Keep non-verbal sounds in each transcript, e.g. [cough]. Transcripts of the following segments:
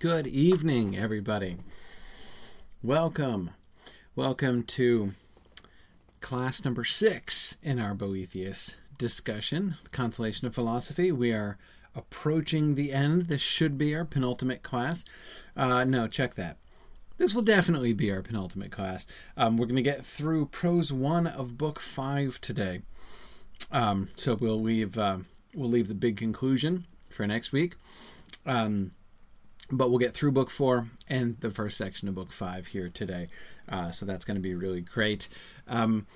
Good evening, everybody. Welcome. Welcome to class number six in our Boethius discussion, Consolation of Philosophy. We are approaching the end. This should be our penultimate class. Uh, no, check that. This will definitely be our penultimate class. Um, we're going to get through prose one of book five today. Um, so we'll leave uh, we'll leave the big conclusion for next week. Um, but we'll get through book four and the first section of book five here today. Uh, so that's going to be really great. Um,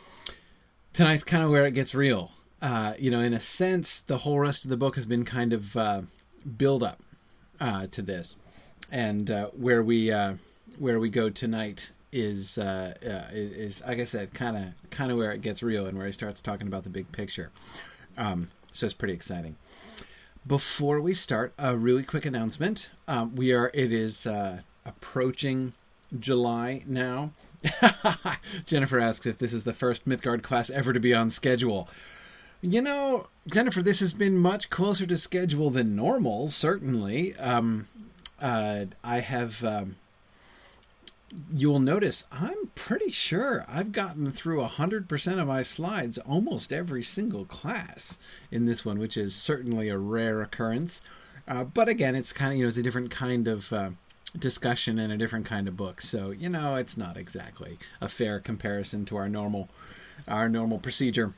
tonight's kind of where it gets real. Uh, you know, in a sense, the whole rest of the book has been kind of uh, build up uh, to this, and uh, where we uh, where we go tonight is is like I said, kind of kind of where it gets real and where he starts talking about the big picture. Um, so it's pretty exciting. Before we start, a really quick announcement. Um, we are, it is uh, approaching July now. [laughs] Jennifer asks if this is the first Mythgard class ever to be on schedule. You know, Jennifer, this has been much closer to schedule than normal, certainly. Um, uh, I have. Um, you'll notice I'm pretty sure I've gotten through 100% of my slides almost every single class in this one, which is certainly a rare occurrence. Uh, but again, it's kind of, you know, it's a different kind of uh, discussion and a different kind of book. So, you know, it's not exactly a fair comparison to our normal, our normal procedure.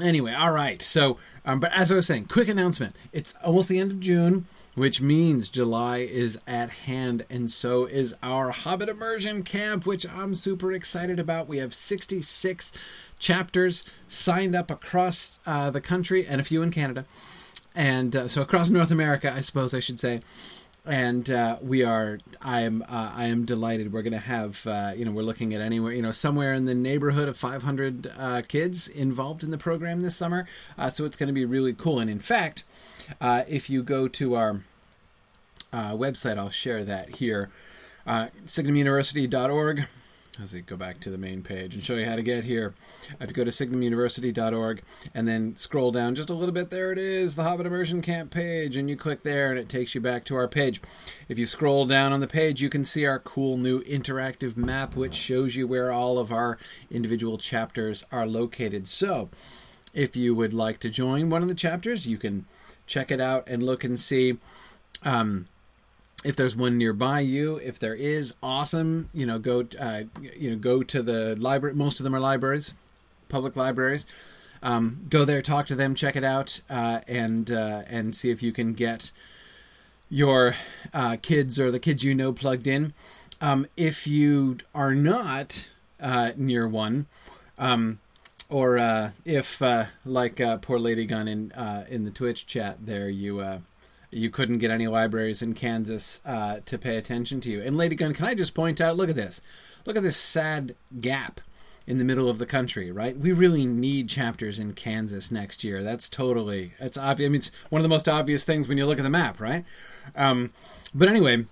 Anyway, all right. So, um, but as I was saying, quick announcement. It's almost the end of June which means July is at hand, and so is our Hobbit Immersion Camp, which I'm super excited about. We have 66 chapters signed up across uh, the country and a few in Canada, and uh, so across North America, I suppose I should say. And uh, we are, I am, uh, I am delighted. We're going to have, uh, you know, we're looking at anywhere, you know, somewhere in the neighborhood of 500 uh, kids involved in the program this summer. so it's going to be really cool. And in fact, uh, if you go to our uh, website, I'll share that here. Uh, signumuniversity.org. As we go back to the main page and show you how to get here, I have to go to signumuniversity.org and then scroll down just a little bit, there it is, the Hobbit Immersion Camp page, and you click there and it takes you back to our page. If you scroll down on the page, you can see our cool new interactive map, which shows you where all of our individual chapters are located. So, if you would like to join one of the chapters, you can check it out and look and see um, if there's one nearby you. If there is, awesome. You know, go uh, you know go to the library. Most of them are libraries, public libraries. Um, go there, talk to them, check it out, uh, and uh, and see if you can get your uh, kids or the kids you know plugged in. Um, if you are not uh, near one, um, or uh, if like poor Lady Gun in in the Twitch chat there, you you couldn't get any libraries in Kansas uh, to pay attention to you. And Lady Gun, can I just point out? Look at this. Look at this sad gap in the middle of the country, right? We really need chapters in Kansas next year. That's totally it's obvious. I mean, it's one of the most obvious things when you look at the map, right? Um, but anyway,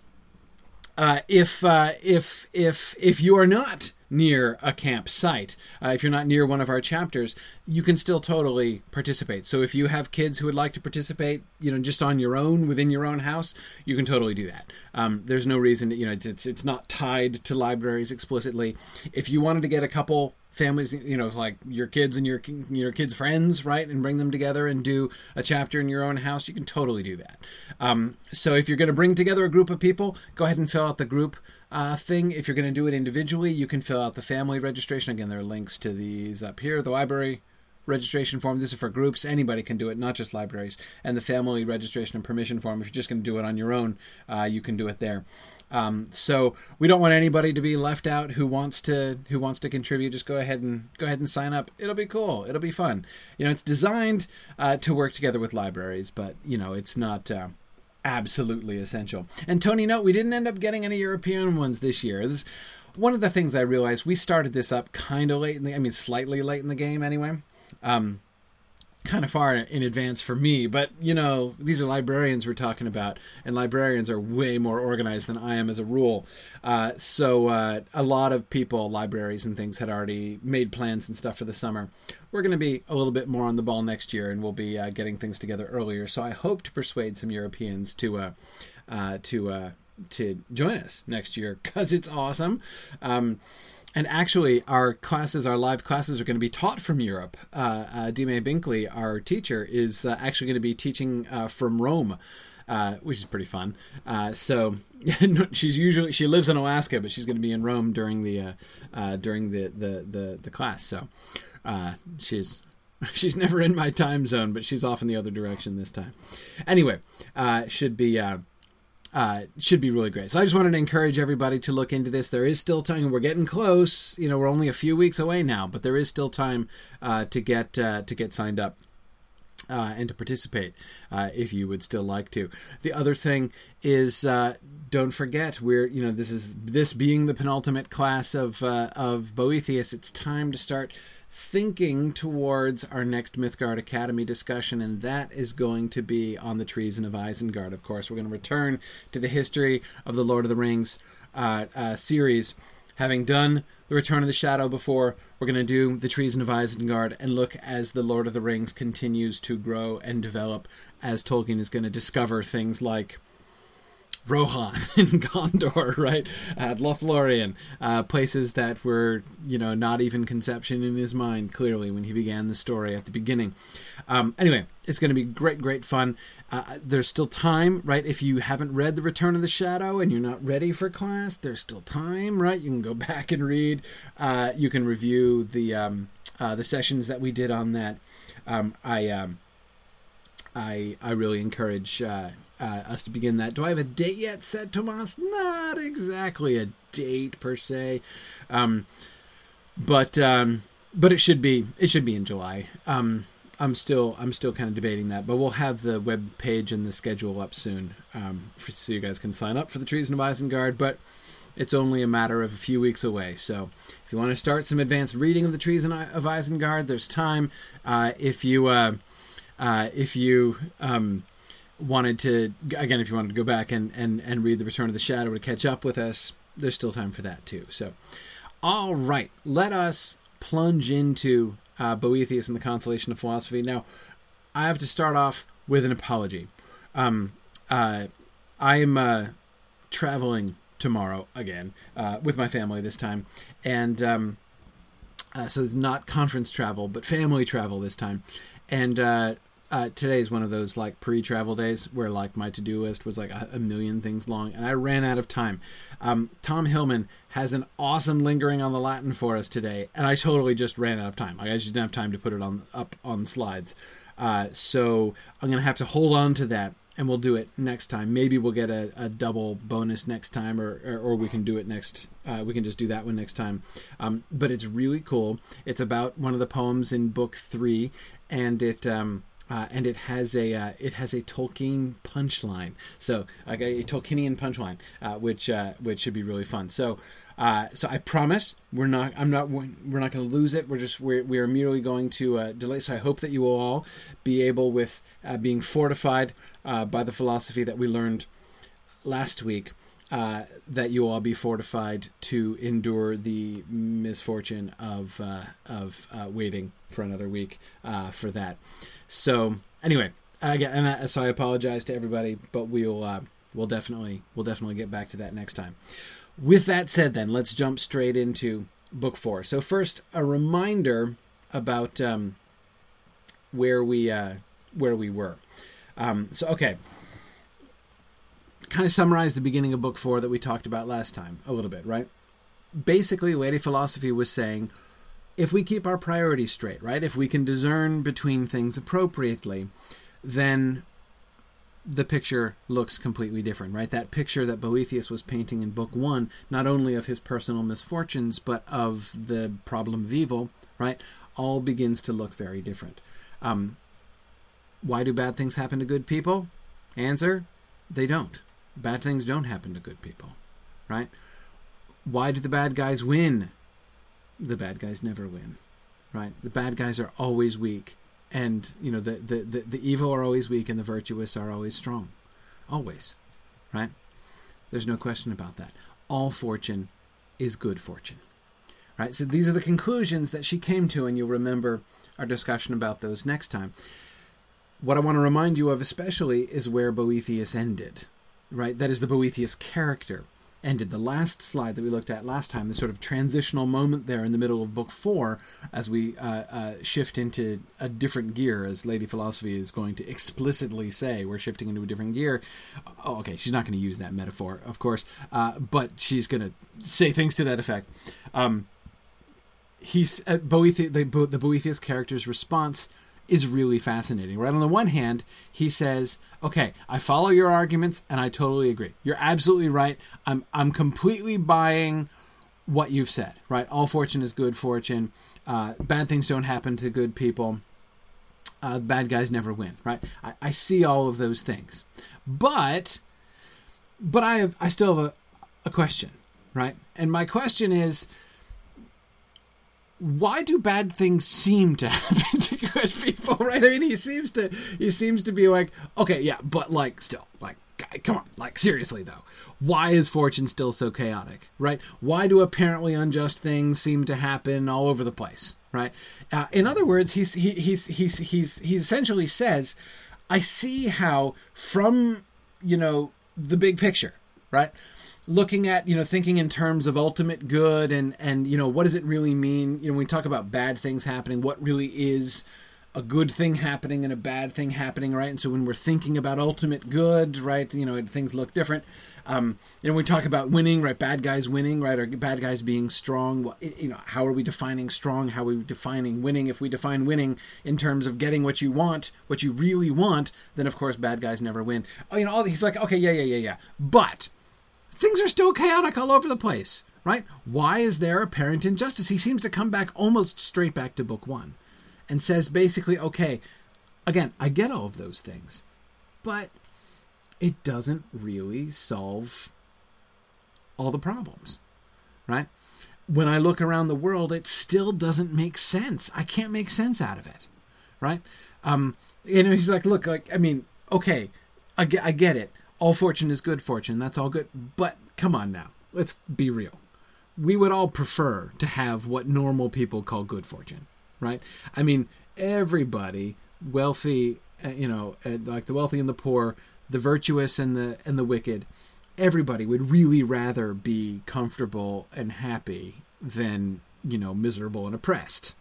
uh, if uh, if if if you are not near a campsite. Uh, if you're not near one of our chapters, you can still totally participate. So if you have kids who would like to participate, you know, just on your own within your own house, you can totally do that. Um, there's no reason, you know, it's, it's it's not tied to libraries explicitly. If you wanted to get a couple families you know like your kids and your your kids friends right and bring them together and do a chapter in your own house you can totally do that um, so if you're going to bring together a group of people go ahead and fill out the group uh, thing. If you're going to do it individually, you can fill out the family registration. Again, there are links to these up here. The library registration form. This is for groups. Anybody can do it, not just libraries. And the family registration and permission form. If you're just going to do it on your own, uh, you can do it there. Um, so we don't want anybody to be left out who wants to who wants to contribute. Just go ahead and go ahead and sign up. It'll be cool. It'll be fun. You know, it's designed uh, to work together with libraries, but you know, it's not. Uh, absolutely essential. And Tony, note we didn't end up getting any European ones this year. This one of the things I realized. We started this up kind of late in the, I mean, slightly late in the game anyway. Um, kind of far in advance for me, but you know, these are librarians we're talking about, and librarians are way more organized than I am as a rule. Uh, so uh, a lot of people, libraries and things, had already made plans and stuff for the summer. We're going to be a little bit more on the ball next year, and we'll be uh, getting things together earlier. So I hope to persuade some Europeans to uh, uh, to uh, to join us next year because it's awesome. Um, and actually, our classes, our live classes, are going to be taught from Europe. Uh, uh, Dime Binkley, our teacher, is uh, actually going to be teaching uh, from Rome. Uh, which is pretty fun. Uh, so [laughs] she's usually she lives in Alaska, but she's going to be in Rome during the during the, the, the the class. So she's [laughs] she's never in my time zone, but she's off in the other direction this time. Anyway, should be. Uh, should be really great. So I just wanted to encourage everybody to look into this. There is still time. We're getting close. You know, we're only a few weeks away now, but there is still time uh, to get uh, to get signed up uh, and to participate uh, if you would still like to. The other thing is, uh, don't forget we're you know this is this being the penultimate class of uh, of Boethius. It's time to start thinking towards our next Mythgard Academy discussion, and that is going to be on the treason of Isengard. Of course, we're going to return to the history of the Lord of the Rings uh, uh, series, having done the Return of the Shadow before. We're going to do the Treason of Isengard and look as the Lord of the Rings continues to grow and develop, as Tolkien is going to discover things like Rohan [laughs] and Gondor, right? At Lothlorien, uh, places that were, you know, not even conception in his mind, clearly, when he began the story at the beginning. Um, anyway, it's going to be great, great fun. Uh, there's still time, right? If you haven't read The Return of the Shadow and you're not ready for class, there's still time, right? You can go [laughs] back and read. Uh, you can review the um, uh, the sessions that we did on that. Um, I, um, I I really encourage uh, us to begin that. Do I have a date yet set, Tomas? Not exactly a date per se, um, but um, but it should be it should be in July. Um, I'm still I'm still kind of debating that, but we'll have the web page and the schedule up soon, um, for, so you guys can sign up for the Treason of Isengard. But it's only a matter of a few weeks away. So if you want to start some advanced reading of the Treason of Isengard, there's time. Uh, if you uh, uh, if you um, wanted to again if you wanted to go back and and and read the return of the shadow to catch up with us there's still time for that too. So all right let us plunge into uh, boethius and the consolation of philosophy. Now i have to start off with an apology. Um, uh, i'm uh, traveling tomorrow again uh, with my family this time. And um, uh, so it's not conference travel but family travel this time. And uh, today is one of those like pre-travel days where like my to-do list was like a, a million things long and i ran out of time. Um, tom hillman has an awesome lingering on the latin for us today and i totally just ran out of time. I just didn't have time to put it on up on slides. Uh, so i'm gonna have to hold on to that and we'll do it next time. Maybe we'll get a, a double bonus next time or, or, or we can do it next uh, we can just do that one next time. Um, but it's really cool. It's about one of the poems in book three and it um, uh, and it has a uh, it has a Tolkien punchline, so like a, Tolkienian punchline, uh, which uh, which should be really fun. So. Uh, so I promise we're not. I'm not. We're not going to lose it. We're just. We're, we are merely going to uh, delay. So I hope that you will all be able, with being fortified by the philosophy that we learned last week, uh, that you all be fortified to endure the misfortune of uh, of uh, waiting for another week for that. So anyway, again, and I, so I apologize to everybody, but we'll uh, we'll definitely we'll definitely get back to that next time. With that said, then let's jump straight into book four. So first, a reminder about um, where we uh, where we were. Um, so okay, kind of summarize the beginning of book four that we talked about last time a little bit, right? Basically, Lady Philosophy was saying if we keep our priorities straight, right? If we can discern between things appropriately, then the picture looks completely different, right? That picture that Boethius was painting in book one, not only of his personal misfortunes, but of the problem of evil, right? All begins to look very different. Um, why do bad things happen to good people? Answer they don't. Bad things don't happen to good people, right? Why do the bad guys win? The bad guys never win, right? The bad guys are always weak, and you know the the the, the evil are always weak, and the virtuous are always strong, always, right? There's no question about that. All fortune is good fortune, right? So these are the conclusions that she came to, and you'll remember our discussion about those next time. What I want to remind you of especially is where Boethius ended. right? That is the Boethius character ended. The last slide that we looked at last time, the sort of transitional moment there in the middle of book four, as we uh, uh, shift into a different gear, as Lady Philosophy is going to explicitly say, we're shifting into a different gear. Oh, okay, she's not going to use that metaphor, of course, uh, but she's going to say things to that effect. Um, he's uh, Boethius, the, the Boethius character's response is really fascinating. Right on the one hand, he says, "Okay, I follow your arguments and I totally agree. You're absolutely right. I'm I'm completely buying what you've said. Right? All fortune is good fortune. Uh, bad things don't happen to good people. Uh, bad guys never win. Right? I, I see all of those things, but but I have I still have a, a question. Right? And my question is." why do bad things seem to [laughs] happen to good people right? I mean he seems to he seems to be like okay yeah but like still like come on like seriously though. Why is fortune still so chaotic right? Why do apparently unjust things seem to happen all over the place right? Uh, in other words he's he, he's he's he's he essentially says i see how from you know the big picture right? Looking at you know thinking in terms of ultimate good and and you know what does it really mean? You know when we talk about bad things happening what really is a good thing happening and a bad thing happening right? And so when we're thinking about ultimate good right you know things look different um you know we talk about winning right? Bad guys winning right? Or bad guys being strong. You know how are we defining strong? How are we defining winning? If we define winning in terms of getting what you want what you really want then of course bad guys never win. Oh you know all he's like okay yeah yeah yeah yeah. But things are still chaotic all over the place, right? Why is there apparent injustice? He seems to come back almost straight back to book one and says basically, okay, again, I get all of those things, but it doesn't really solve all the problems, right? When I look around the world, it still doesn't make sense. I can't make sense out of it, right? Um, you know, he's like, look, like, I mean, okay, I get, I get it all fortune is good fortune. That's all good. But come on now. Let's be real. We would all prefer to have what normal people call good fortune, right? I mean, everybody, wealthy, uh, you know, uh, like the wealthy and the poor, the virtuous and the and the wicked, everybody would really rather be comfortable and happy than, you know, miserable and oppressed.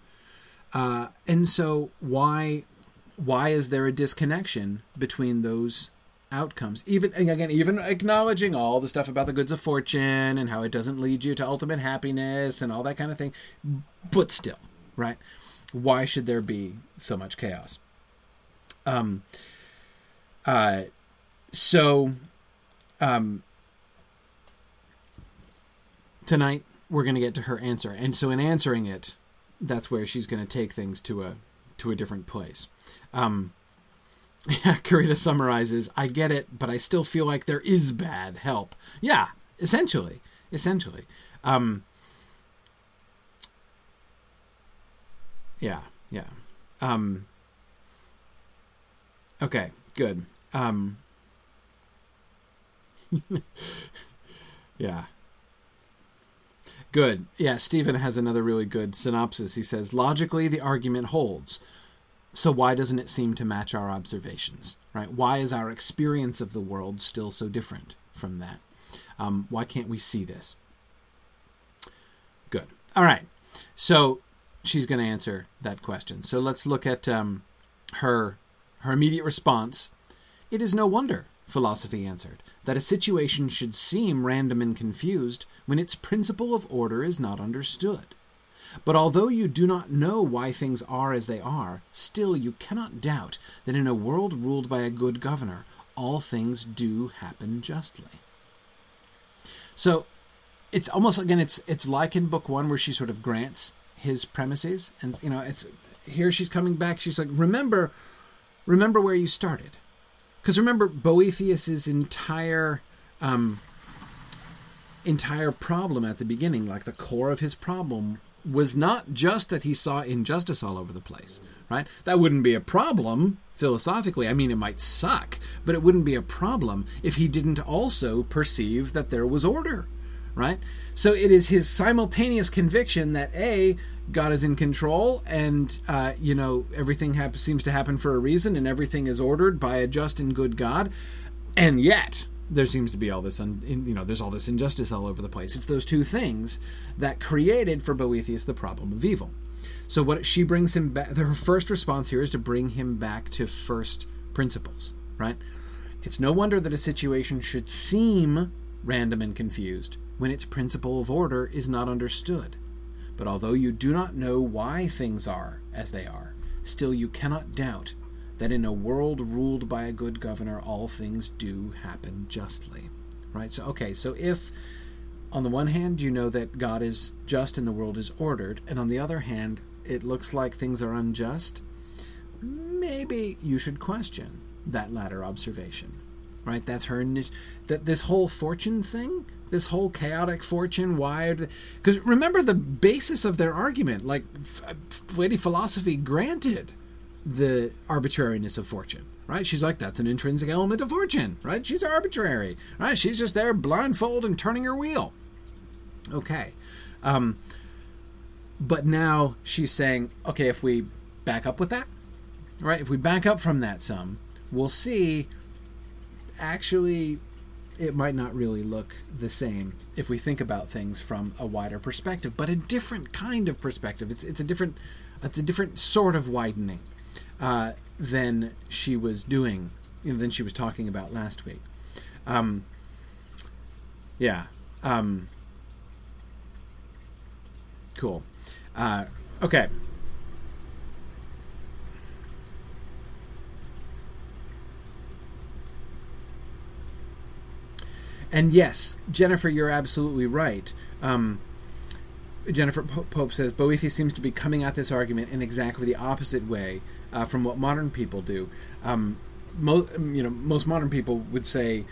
Uh, and so why why is there a disconnection between those outcomes. Even again, even acknowledging all the stuff about the goods of fortune and how it doesn't lead you to ultimate happiness and all that kind of thing, but still, right? Why should there be so much chaos? Um. Uh. So, um. Tonight we're going to get to her answer, and so in answering it, that's where she's going to take things to a to a different place. Um [laughs] yeah, Karita summarizes, I get it, but I still feel like there is bad help. Yeah, essentially. Essentially. Um, yeah, yeah. Um, okay, good. Um, [laughs] yeah. Good. Yeah, Stephen has another really good synopsis. He says, logically, the argument holds. So why doesn't it seem to match our observations? Right? Why is our experience of the world still so different from that? Um, why can't we see this? Good. All right. So she's going to answer that question. So let's look at um, her her immediate response. It is no wonder, philosophy answered, that a situation should seem random and confused when its principle of order is not understood. But although you do not know why things are as they are, still you cannot doubt that in a world ruled by a good governor, all things do happen justly. So it's almost again it's it's like in book one where she sort of grants his premises and you know it's here she's coming back she's like remember remember where you started because remember boethius's entire um entire problem at the beginning like the core of his problem was not just that he saw injustice all over the place, right? That wouldn't be a problem philosophically. I mean, it might suck, but it wouldn't be a problem if he didn't also perceive that there was order, right? So it is his simultaneous conviction that A, God is in control, and uh, you know everything seems to happen for a reason, and everything is ordered by a just and good God, and yet there seems to be all this, un, you know, there's all this injustice all over the place. It's those two things that created for Boethius the problem of evil. So what she brings him back. Her first response here is to bring him back to first principles, right? It's no wonder that a situation should seem random and confused when its principle of order is not understood. But although you do not know why things are as they are, still you cannot doubt that in a world ruled by a good governor, all things do happen justly. Right? So, okay, so if on the one hand you know that God is just and the world is ordered, and on the other hand it looks like things are unjust, maybe you should question that latter observation. Right? That's her. That this whole fortune thing this whole chaotic fortune why because remember the basis of their argument like lady philosophy granted the arbitrariness of fortune right? She's like that's an intrinsic element of fortune right? She's arbitrary right? She's just there blindfold and turning her wheel. Okay um, but now she's saying okay if we back up with that right? If we back up from that sum we'll see actually it might not really look the same if we think about things from a wider perspective, but a different kind of perspective. It's it's a different it's a different sort of widening uh, than she was doing, than she was talking about last week. Um, yeah. Um, cool. Uh, okay. And yes, Jennifer, you're absolutely right. Um, Jennifer Pope says Boethius seems to be coming at this argument in exactly the opposite way uh, from what modern people do. Um, mo- you know, most modern people would say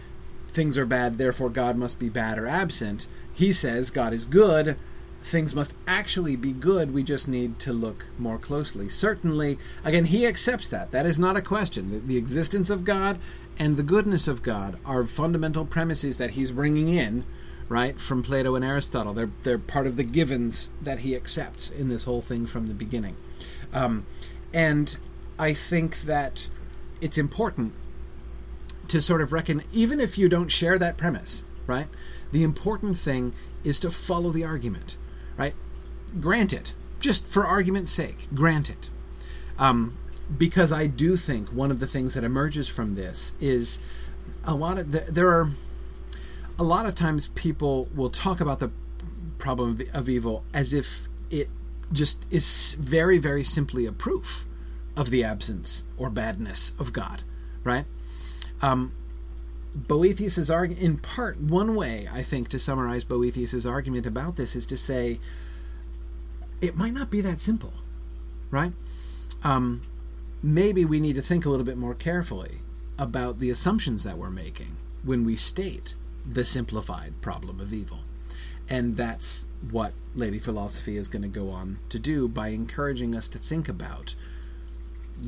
things are bad, therefore God must be bad or absent. He says God is good, things must actually be good. We just need to look more closely. Certainly, again, he accepts that. That is not a question. The, the existence of God and the goodness of God are fundamental premises that he's bringing in, right, from Plato and Aristotle. They're, they're part of the givens that he accepts in this whole thing from the beginning. Um, and I think that it's important to sort of reckon, even if you don't share that premise, right, the important thing is to follow the argument, right? Grant it, just for argument's sake, grant it. Um, because I do think one of the things that emerges from this is a lot of the, there are a lot of times people will talk about the problem of evil as if it just is very very simply a proof of the absence or badness of God, right? Um, Boethius's argument, in part, one way I think to summarize Boethius's argument about this is to say it might not be that simple, right? Um, maybe we need to think a little bit more carefully about the assumptions that we're making when we state the simplified problem of evil. And that's what Lady Philosophy is going to go on to do by encouraging us to think about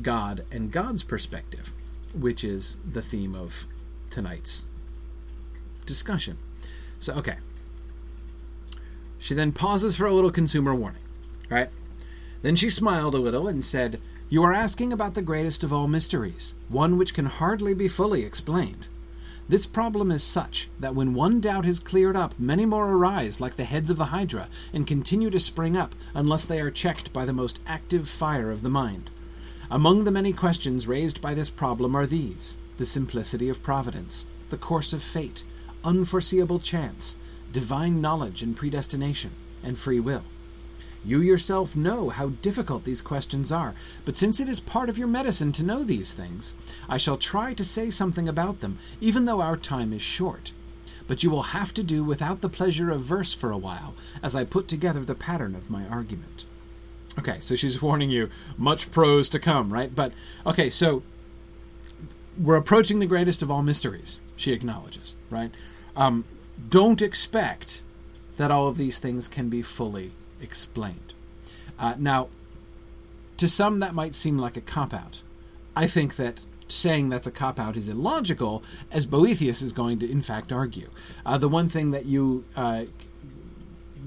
God and God's perspective, which is the theme of tonight's discussion. So, okay. She then pauses for a little consumer warning, right? Then she smiled a little and said, you are asking about the greatest of all mysteries, one which can hardly be fully explained. This problem is such that when one doubt is cleared up, many more arise like the heads of the Hydra and continue to spring up unless they are checked by the most active fire of the mind. Among the many questions raised by this problem are these the simplicity of providence, the course of fate, unforeseeable chance, divine knowledge and predestination, and free will. You yourself know how difficult these questions are, but since it is part of your medicine to know these things, I shall try to say something about them, even though our time is short. But you will have to do without the pleasure of verse for a while, as I put together the pattern of my argument. Okay, so she's warning you, much prose to come, right? But, okay, so we're approaching the greatest of all mysteries, she acknowledges, right? Um, don't expect that all of these things can be fully explained. Uh, now, to some, that might seem like a cop out. I think that saying that's a cop out is illogical, as Boethius is going to, in fact, argue. Uh, the one thing that you uh,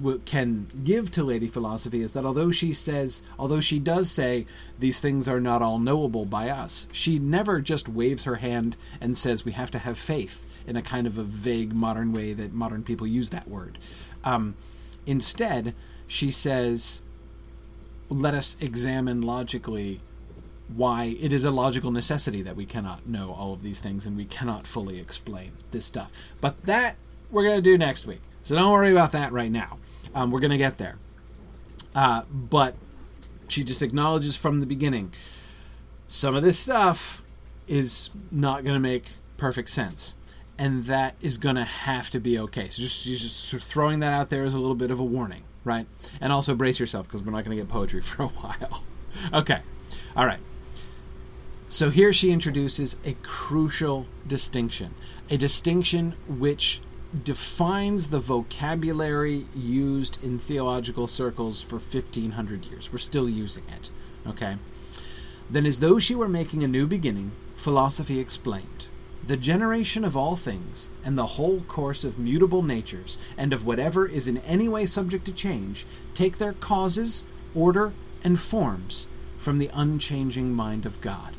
w- can give to Lady Philosophy is that although she says, although she does say these things are not all knowable by us, she never just waves her hand and says we have to have faith in a kind of a vague modern way that modern people use that word. Um, instead, she says, let us examine logically why it is a logical necessity that we cannot know all of these things and we cannot fully explain this stuff. But that we're going to do next week. So don't worry about that right now. Um, we're going to get there. Uh, but she just acknowledges from the beginning some of this stuff is not going to make perfect sense. And that is going to have to be okay. So just, she's just sort of throwing that out there as a little bit of a warning, right? And also brace yourself because we're not going to get poetry [laughs] for a while. okay. All right. So here she introduces a crucial distinction, a distinction which defines the vocabulary used in theological circles for 1500 years. We're still using it. Okay? Then, as though she were making a new beginning, philosophy explained the generation of all things, and the whole course of mutable natures, and of whatever is in any way subject to change, take their causes, order, and forms from the unchanging mind of God.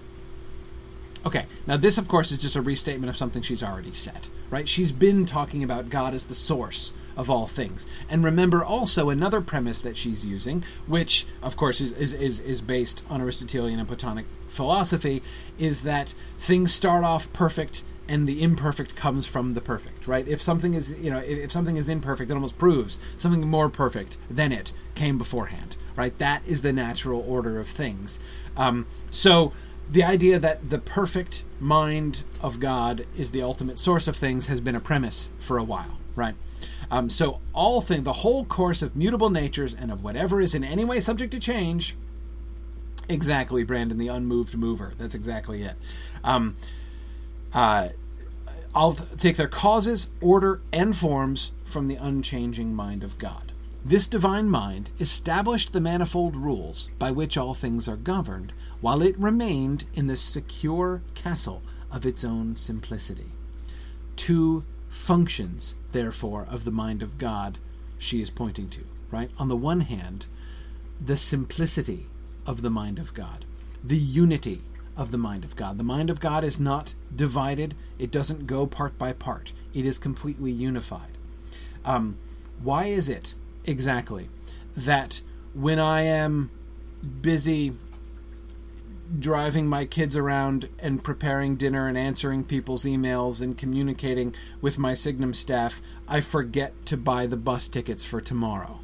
Okay, now this, of course, is just a restatement of something she's already said, right? She's been talking about God as the source of all things. And remember also another premise that she's using, which, of course, is, is, is, is based on Aristotelian and Platonic philosophy, is that things start off perfect and the imperfect comes from the perfect, right? If something is, you know, if something is imperfect, it almost proves something more perfect than it came beforehand, right? That is the natural order of things. Um, so the idea that the perfect mind of God is the ultimate source of things has been a premise for a while, right? Um, so all thing, the whole course of mutable natures and of whatever is in any way subject to change. Exactly, Brandon, the unmoved mover. That's exactly it. Um, uh, I'll take their causes, order, and forms from the unchanging mind of God. This divine mind established the manifold rules by which all things are governed while it remained in the secure castle of its own simplicity. Two functions, therefore, of the mind of God she is pointing to, right? On the one hand, the simplicity of the mind of God, the unity of the mind of God. The mind of God is not divided, it doesn't go part by part, it is completely unified. Um, why is it exactly that when I am busy driving my kids around and preparing dinner and answering people's emails and communicating with my Signum staff, I forget to buy the bus tickets for tomorrow.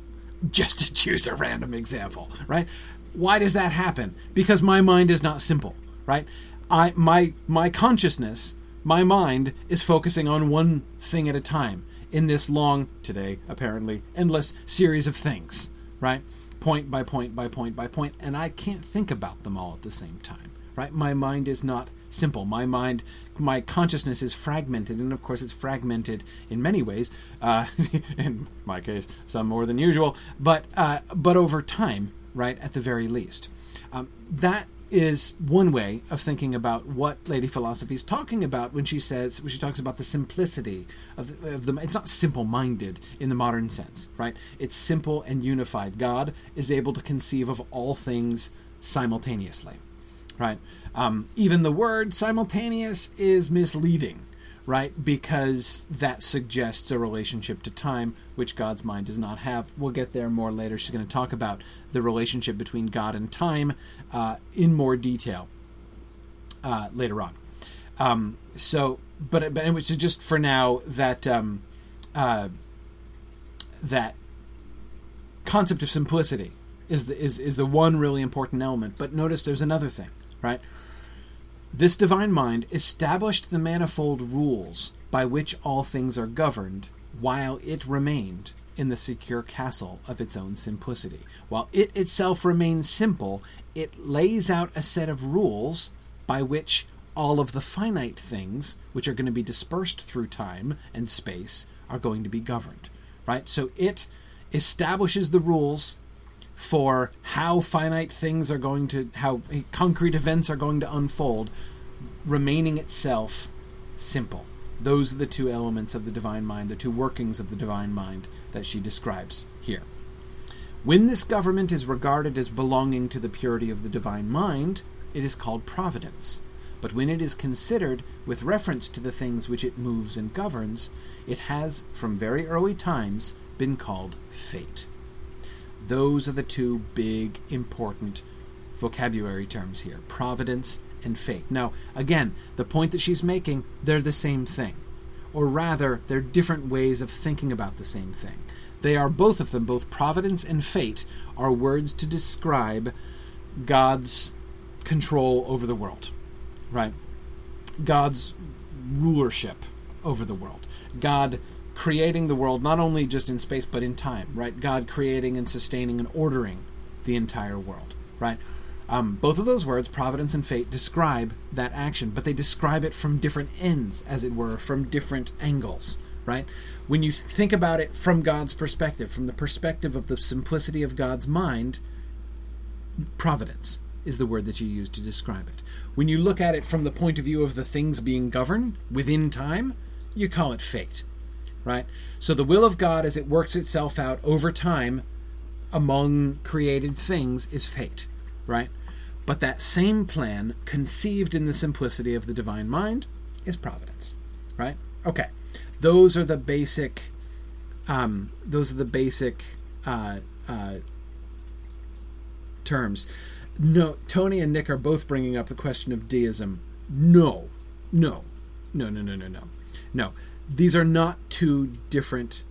Just to choose a random example, right? Why does that happen? Because my mind is not simple, right? I my my consciousness, my mind is focusing on one thing at a time in this long today apparently endless series of things, right? Point by point by point by point, and I can't think about them all at the same time. Right? My mind is not simple. My mind, my consciousness is fragmented, and of course, it's fragmented in many ways. Uh, [laughs] in my case, some more than usual, but uh, but over time, right? At the very least, um, that is one way of thinking about what Lady Philosophy is talking about when she says when she talks about the simplicity of the, of the it's not simple-minded in the modern sense, right? It's simple and unified. God is able to conceive of all things simultaneously, right? Um, even the word simultaneous is misleading right? Because that suggests a relationship to time, which God's mind does not have. We'll get there more later. She's going to talk about the relationship between God and time uh, in more detail uh, later on. Um, so, but but anyway, so just for now, that um, uh, that concept of simplicity is the is is the one really important element. But notice there's another thing, right? This divine mind established the manifold rules by which all things are governed, while it remained in the secure castle of its own simplicity. While it itself remains simple, it lays out a set of rules by which all of the finite things, which are going to be dispersed through time and space, are going to be governed. Right? So it establishes the rules for how finite things are going to, how concrete events are going to unfold, remaining itself simple, Those are the two elements of the divine mind, the two workings of the divine mind that she describes here. When this government is regarded as belonging to the purity of the divine mind, it is called providence. But when it is considered with reference to the things which it moves and governs, it has, from very early times, been called fate. Those are the two big, important vocabulary terms here providence and fate. Now, again, the point that she's making, they're the same thing. Or rather, they're different ways of thinking about the same thing. They are both of them, both providence and fate, are words to describe God's control over the world, right? God's rulership over the world. God creating the world not only just in space but in time, right? God creating and sustaining and ordering the entire world, right? Um, both of those words, providence and fate, describe that action, but they describe it from different ends, as it were, from different angles, right? When you think about it from God's perspective, from the perspective of the simplicity of God's mind, providence is the word that you use to describe it. When you look at it from the point of view of the things being governed within time, you call it fate, right? So the will of God as it works itself out over time among created things is fate, right? But that same plan, conceived in the simplicity of the divine mind, is providence, right? Okay, those are the basic. Um, those are the basic uh, uh, terms. No, Tony and Nick are both bringing up the question of deism. No, no, no, no, no, no, no, no. These are not two different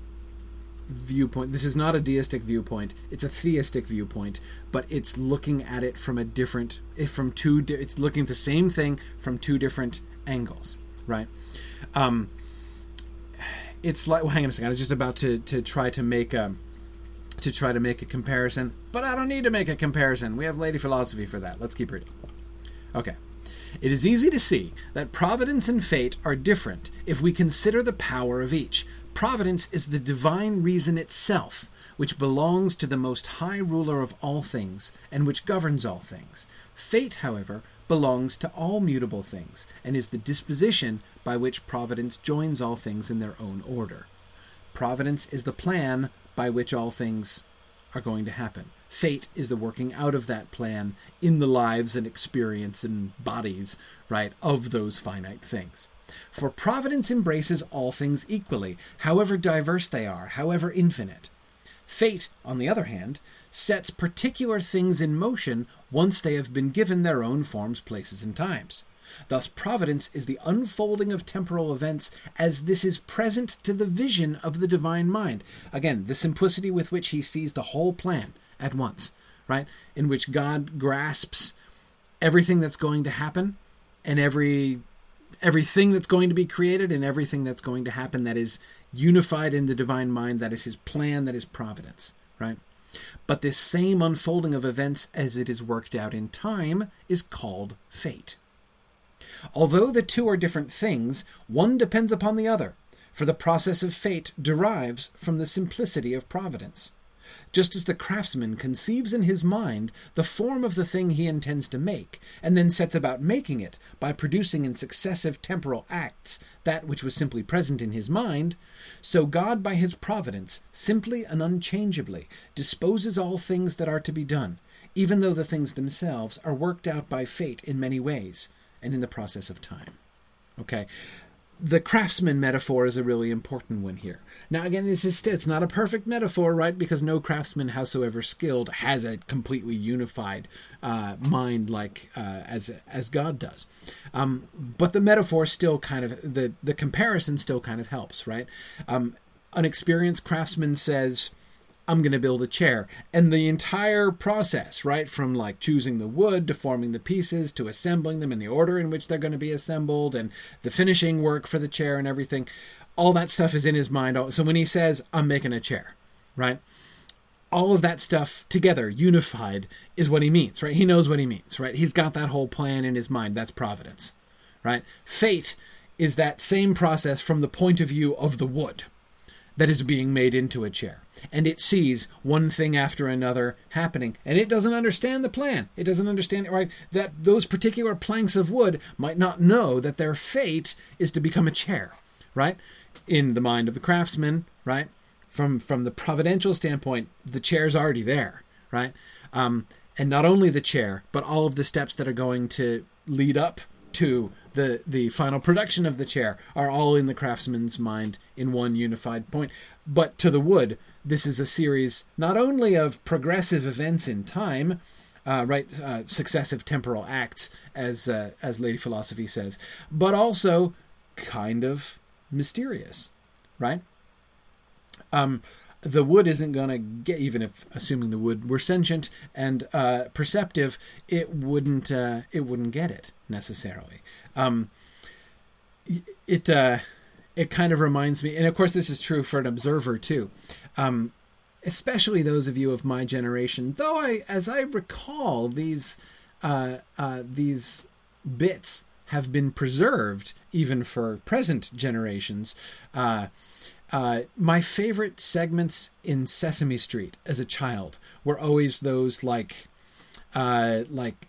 viewpoint. This is not a deistic viewpoint. It's a theistic viewpoint, but it's looking at it from a different eh, from two it's looking at the same thing from two different angles, right? Um it's like well, hang on a second. I was just about to to try to make a to try to make a comparison, but I don't need to make a comparison. We have Lady Philosophy for that. Let's keep reading. Okay. It is easy to see that providence and fate are different if we consider the power of each. Providence is the divine reason itself, which belongs to the most high ruler of all things, and which governs all things. Fate, however, belongs to all mutable things, and is the disposition by which providence joins all things in their own order. Providence is the plan by which all things are going to happen. Fate is the working out of that plan in the lives and experience and bodies, right, of those finite things. For providence embraces all things equally, however diverse they are, however infinite. Fate, on the other hand, sets particular things in motion once they have been given their own forms, places, and times. Thus, providence is the unfolding of temporal events as this is present to the vision of the divine mind. Again, the simplicity with which he sees the whole plan at once, right? In which God grasps everything that's going to happen and every everything that's going to be created and everything that's going to happen that is unified in the divine mind that is his plan that is providence right? But this same unfolding of events as it is worked out in time is called fate. Although the two are different things one depends upon the other for the process of fate derives from the simplicity of providence just as the craftsman conceives in his mind the form of the thing he intends to make, and then sets about making it by producing in successive temporal acts that which was simply present in his mind, so God, by his providence, simply and unchangeably, disposes all things that are to be done, even though the things themselves are worked out by fate in many ways, and in the process of time. Okay, the craftsman metaphor is a really important one here. Now, again, this is it's not a perfect metaphor, right? Because no craftsman, howsoever skilled, has a completely unified uh, mind like uh, as as God does. Um, but the metaphor still kind of the the comparison still kind of helps, right? Um, an experienced craftsman says I'm going to build a chair. And the entire process, right, from like choosing the wood to forming the pieces to assembling them in the order in which they're going to be assembled and the finishing work for the chair and everything, all that stuff is in his mind. So when he says, I'm making a chair, right? All of that stuff together, unified, is what he means, right? He knows what he means, right? He's got that whole plan in his mind. That's providence, right? Fate is that same process from the point of view of the wood, that is being made into a chair. And it sees one thing after another happening. And it doesn't understand the plan. It doesn't understand it right. That those particular planks of wood might not know that their fate is to become a chair. right? In the mind of the craftsman, right? From from the providential standpoint, the chair's already there, right? Um, and not only the chair, but all of the steps that are going to lead up to the the final production of the chair are all in the craftsman's mind in one unified point. But to the wood, this is a series not only of progressive events in time, uh, right, uh, successive temporal acts, as uh, as Lady Philosophy says, but also kind of mysterious, right? Um, the wood isn't going to get even if assuming the wood were sentient and uh, perceptive it wouldn't uh, it wouldn't get it necessarily. Um, it uh, it kind of reminds me and of course this is true for an observer too. Um, especially those of you of my generation though I as I recall these uh, uh, these bits have been preserved even for present generations. Uh, uh, my favorite segments in Sesame Street as a child were always those like, uh, like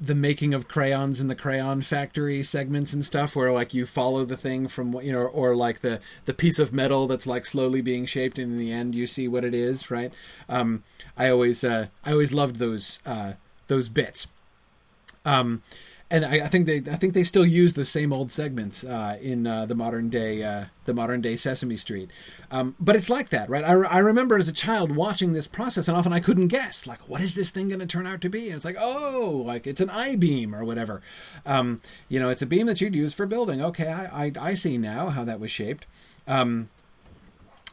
the making of crayons in the crayon factory segments and stuff where like you follow the thing from you know or like the the piece of metal that's like slowly being shaped and in the end you see what it is right? Um i always uh i always loved those uh those bits. Um and I, I, think they I think they still use the same old segments uh, in uh, the modern day uh, the modern day Sesame Street, um, but it's like that, right? I, I remember as a child watching this process, and often I couldn't guess, like, what is this thing going to turn out to be? And it's like, oh, like it's an I beam or whatever, um, you know, it's a beam that you'd use for building. Okay, I I, I see now how that was shaped. Um,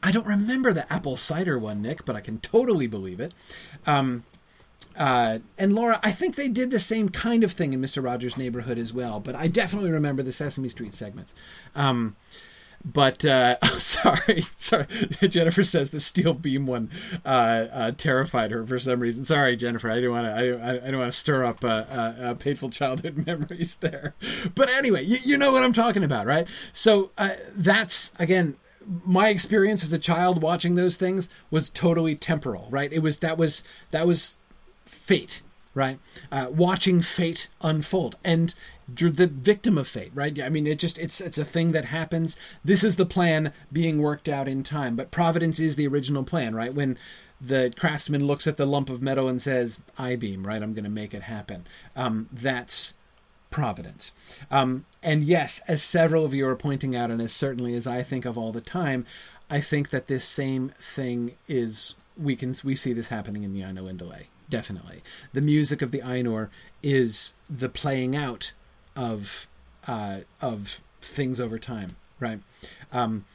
I don't remember the apple cider one, Nick, but I can totally believe it. Um, uh, and Laura, I think they did the same kind of thing in Mister Rogers' Neighborhood as well. But I definitely remember the Sesame Street segments. Um, but uh, [laughs] oh, sorry, [laughs] sorry. Jennifer says the steel beam one uh, uh, terrified her for some reason. Sorry, Jennifer. I didn't want to. I, I, don't want to stir up uh, uh, uh, painful childhood [laughs] memories there. But anyway, you, you know what I'm talking about, right? So that's again my experience as a child watching those things was totally temporal, right? It was that was that was fate, right? Uh, watching fate unfold, and you're the victim of fate, right? I mean, it just it's it's a thing that happens. This is the plan being worked out in time, but providence is the original plan, right? When the craftsman looks at the lump of metal and says, "I beam," right? I'm going to make it happen. Um, that's providence. Um, and yes, as several of you are pointing out, and as certainly as I think of all the time, I think that this same thing is we can we see this happening in the Ainulindalë definitely. The music of the Ainur is the playing out of uh, of things over time, right? Um,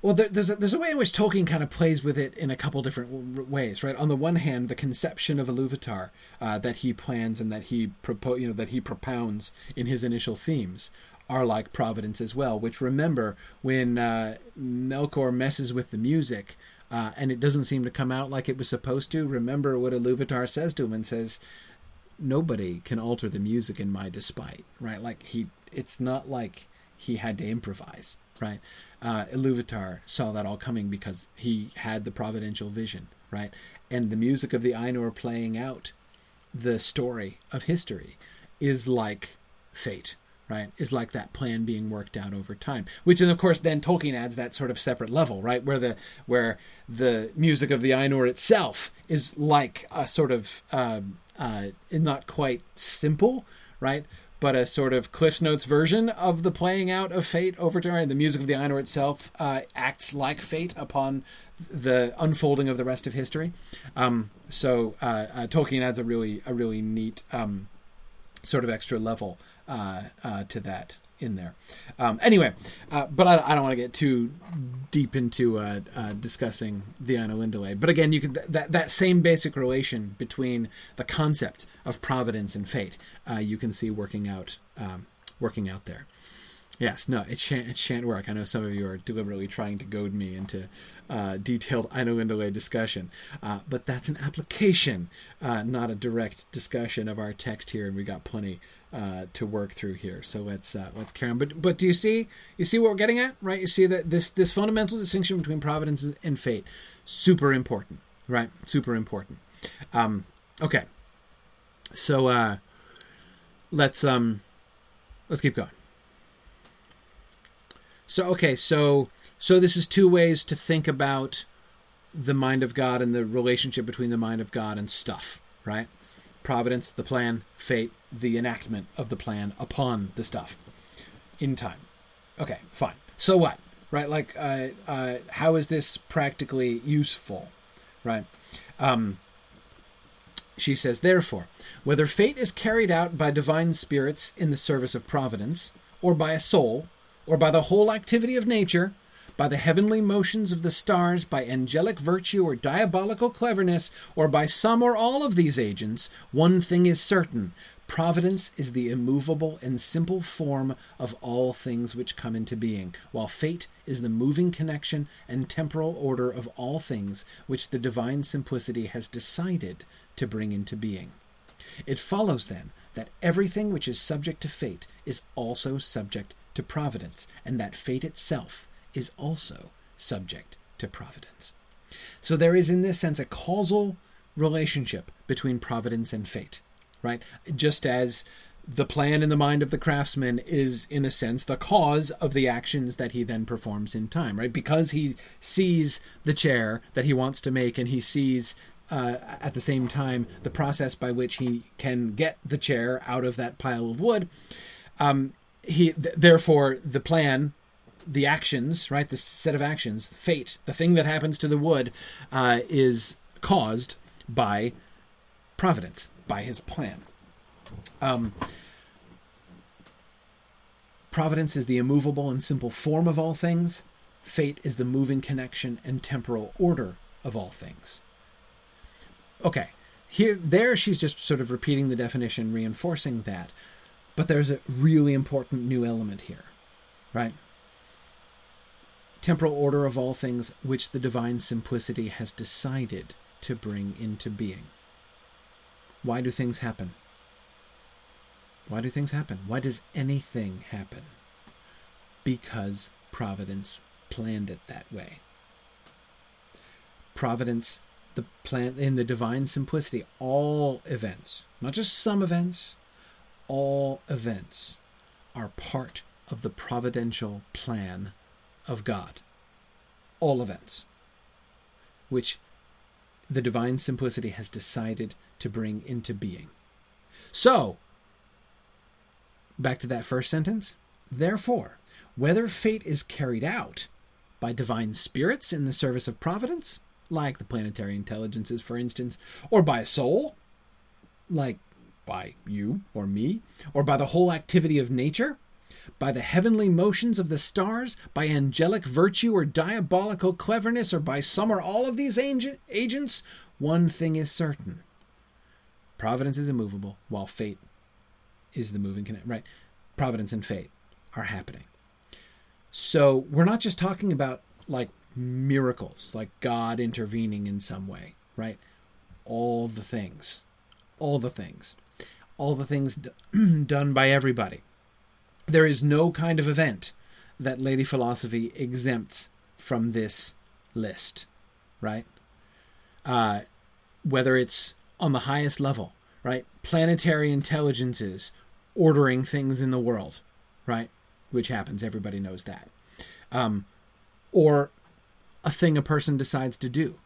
well, there, there's a, there's a way in which Tolkien kind of plays with it in a couple different w- ways, right? On the one hand, the conception of Iluvatar uh, that he plans and that he propo- you know, that he propounds in his initial themes are like Providence as well. Which remember when uh, Melkor messes with the music, uh, and it doesn't seem to come out like it was supposed to. Remember what Iluvatar says to him and says, "Nobody can alter the music in my despite." Right? Like he, it's not like he had to improvise. Right? Uh, Iluvatar saw that all coming because he had the providential vision. Right? And the music of the Ainur playing out the story of history is like fate right, is like that plan being worked out over time. Which is, of course, then Tolkien adds that sort of separate level, right, where the where the music of the Ainur itself is like a sort of um, uh, not quite simple, right, but a sort of Cliff's Notes version of the playing out of fate over time. The music of the Ainur itself uh, acts like fate upon the unfolding of the rest of history. Um, so uh, uh, Tolkien adds a really a really neat um, sort of extra level uh, uh, to that in there. Um, anyway, uh, but I, I don't want to get too deep into uh, uh, discussing the Ainulindalë. But again, you can that that same basic relation between the concept of providence and fate, uh, you can see working out um, working out there. Yes, no, it shan't, it shan't work. I know some of you are deliberately trying to goad me into uh, detailed [laughs] Ainulindalë discussion, uh, but that's an application, uh, not a direct discussion of our text here, and we got plenty uh, to work through here. So let's uh, let's carry on. But but do you see you see what we're getting at, right? You see that this this fundamental distinction between providence and fate, super important, right? Super important. Um, okay, so uh, let's um, let's keep going. So okay, so so this is two ways to think about the mind of God and the relationship between the mind of God and stuff, right? Providence, the plan, fate, the enactment of the plan upon the stuff in time. Okay, fine. So what? Right? Like, uh, uh, how is this practically useful? Right? Um, she says, therefore, whether fate is carried out by divine spirits in the service of providence, or by a soul, or by the whole activity of nature, by the heavenly motions of the stars, by angelic virtue or diabolical cleverness, or by some or all of these agents, one thing is certain Providence is the immovable and simple form of all things which come into being, while fate is the moving connection and temporal order of all things which the divine simplicity has decided to bring into being. It follows then that everything which is subject to fate is also subject to providence, and that fate itself is also subject to providence. So there is, in this sense, a causal relationship between providence and fate right? Just as the plan in the mind of the craftsman is, in a sense, the cause of the actions that he then performs in time, right? Because he sees the chair that he wants to make and he sees uh, at the same time the process by which he can get the chair out of that pile of wood. Um, he th- therefore the plan, the actions, right, the set of actions, fate, the thing that happens to the wood, uh, is caused by providence by his plan. Um, providence is the immovable and simple form of all things. Fate is the moving connection and temporal order of all things. Okay, here, there, she's just sort of repeating the definition, reinforcing that. But there's a really important new element here, right? Temporal order of all things, which the divine simplicity has decided to bring into being. Why do things happen? Why do things happen? Why does anything happen? Because Providence planned it that way. Providence, the plan in the divine simplicity, all events, not just some events, all events are part of the providential plan of God. All events, which the divine simplicity has decided to bring into being. So, back to that first sentence. Therefore, whether fate is carried out by divine spirits in the service of providence, like the planetary intelligences, for instance, or by a soul, like by you or me, or by the whole activity of nature, by the heavenly motions of the stars, by angelic virtue or diabolical cleverness, or by some or all of these agents, one thing is certain Providence is immovable, while fate is the moving. Right? Providence and fate are happening. So we're not just talking about like miracles, like God intervening in some way, right? All the things, all the things, all the things d- [clears throat] done by everybody. There is no kind of event that Lady Philosophy exempts from this list, right? Uh, whether it's on the highest level, right? Planetary intelligences ordering things in the world, right? Which happens, everybody knows that. Um, or a thing a person decides to do,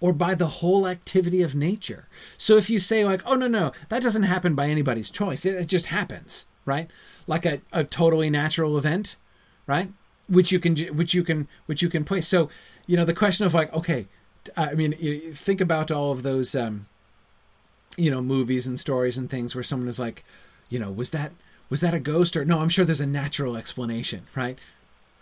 or by the whole activity of nature. So if you say, like, oh, no, no, that doesn't happen by anybody's choice, it, it just happens, right? Like a, a totally natural event, right? Which you can, which you can, which you can place. So, you know, the question of like, okay, I mean, think about all of those, um, you know, movies and stories and things where someone is like, you know, was that was that a ghost or no? I'm sure there's a natural explanation, right?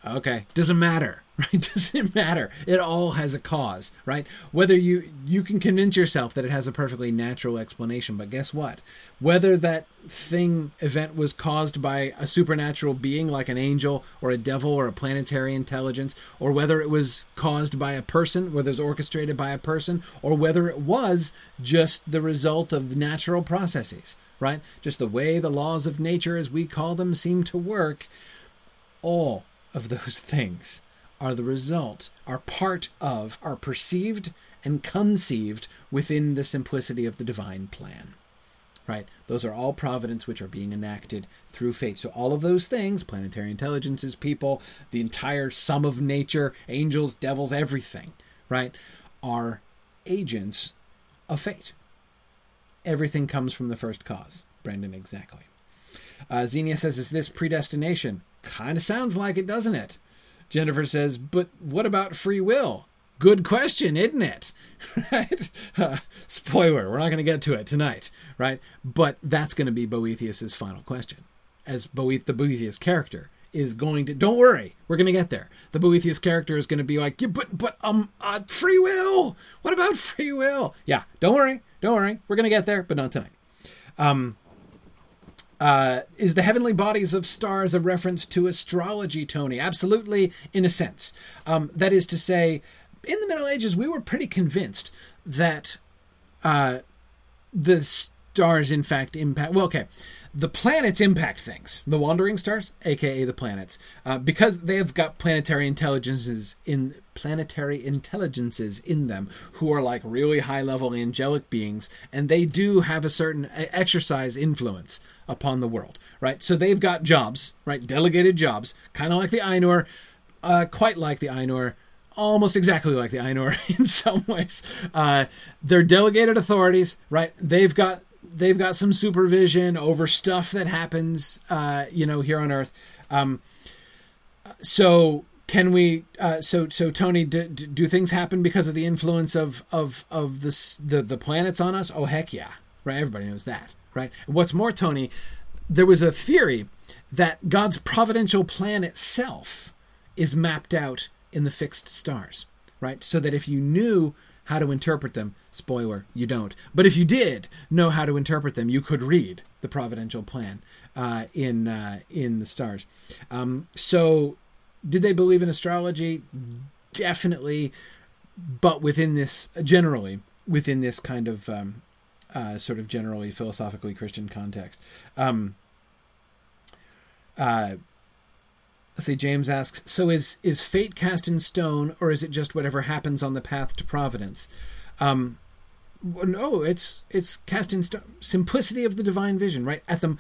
Okay, doesn't matter, [laughs] right? Doesn't matter. It all has a cause, right? Whether you you can convince yourself that it has a perfectly natural explanation, but guess what? Whether that thing event was caused by a supernatural being like an angel or a devil or a planetary intelligence, or whether it was caused by a person, whether it was orchestrated by a person, or whether it was just the result of natural processes, right? Just the way the laws of nature, as we call them, seem to work. All of those things are the result, are part of, are perceived and conceived within the simplicity of the divine plan. right? Those are all providence which are being enacted through fate. So all of those things, planetary intelligences, people, the entire sum of nature, angels, devils, everything, right, are agents of fate. Everything comes from the first cause. Brendan, exactly. Uh, Xenia says, Is this predestination? Kind of sounds like it, doesn't it? Jennifer says, But what about free will? Good question, isn't it? [laughs] right? Uh, spoiler, we're not going to get to it tonight, right? But that's going to be Boethius's final question. As Boeth, the Boethius character is going to, don't worry, we're going to get there. The Boethius character is going to be like, yeah, but, but, um, uh, free will. What about free will? Yeah, don't worry, don't worry. We're going to get there, but not tonight. Um, uh, is the heavenly bodies of stars a reference to astrology, Tony? Absolutely, in a sense. Um, that is to say, in the Middle Ages, we were pretty convinced that uh, the stars, in fact, impact. Well, okay, the planets impact things. The wandering stars, aka the planets, uh, because they have got planetary intelligences in planetary intelligences in them who are like really high level angelic beings, and they do have a certain exercise influence upon the world, right? So they've got jobs, right? Delegated jobs, kind of like the Ainur, uh, quite like the Ainur almost exactly like the Ainur [laughs] in some ways. Uh, they're delegated authorities, right? They've got they've got some supervision over stuff that happens, uh, you know, here on Earth. Um, so can we? Uh, so so Tony, do, do things happen because of the influence of of of the the the planets on us? Oh heck yeah, right? Everybody knows that, right? what's more, Tony, there was a theory that God's providential plan itself is mapped out in the fixed stars, right? So that if you knew how to interpret them, spoiler, you don't. But if you did know how to interpret them, you could read the providential plan uh, in uh, in the stars. Um, so, did they believe in astrology? Definitely, but within this generally within this kind of um, uh, sort of generally philosophically Christian context. Um, uh, Let's see, James asks, so is is fate cast in stone, or is it just whatever happens on the path to providence? Um, no, it's it's cast in stone. Simplicity of the divine vision, right? At the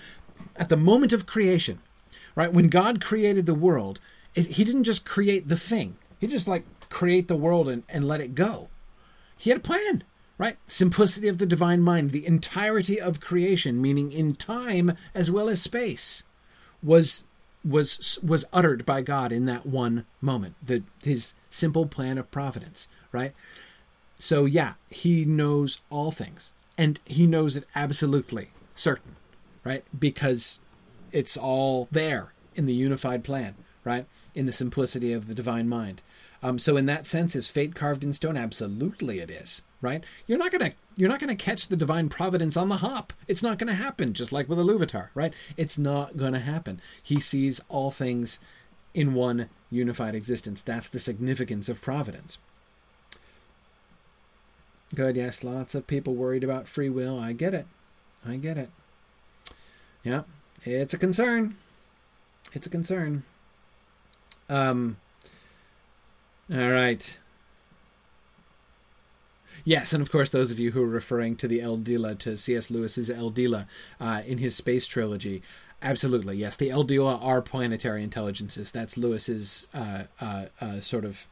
at the moment of creation, right? When God created the world, it, He didn't just create the thing. He just like create the world and, and let it go. He had a plan, right? Simplicity of the divine mind, the entirety of creation, meaning in time as well as space, was was was uttered by God in that one moment. The his simple plan of providence, right? So yeah, he knows all things and he knows it absolutely certain, right? Because it's all there in the unified plan, right? In the simplicity of the divine mind. Um, so in that sense, is fate carved in stone? Absolutely, it is. Right? You're not gonna you're not gonna catch the divine providence on the hop. It's not gonna happen. Just like with Iluvatar, right? It's not gonna happen. He sees all things in one unified existence. That's the significance of providence. Good. Yes, lots of people worried about free will. I get it. I get it. Yeah, it's a concern. It's a concern. Um, all right. Yes, and of course, those of you who are referring to the eldila, to C.S. Lewis's eldila uh, in his space trilogy, absolutely, yes. The eldila are planetary intelligences. That's Lewis's uh, uh, uh, sort of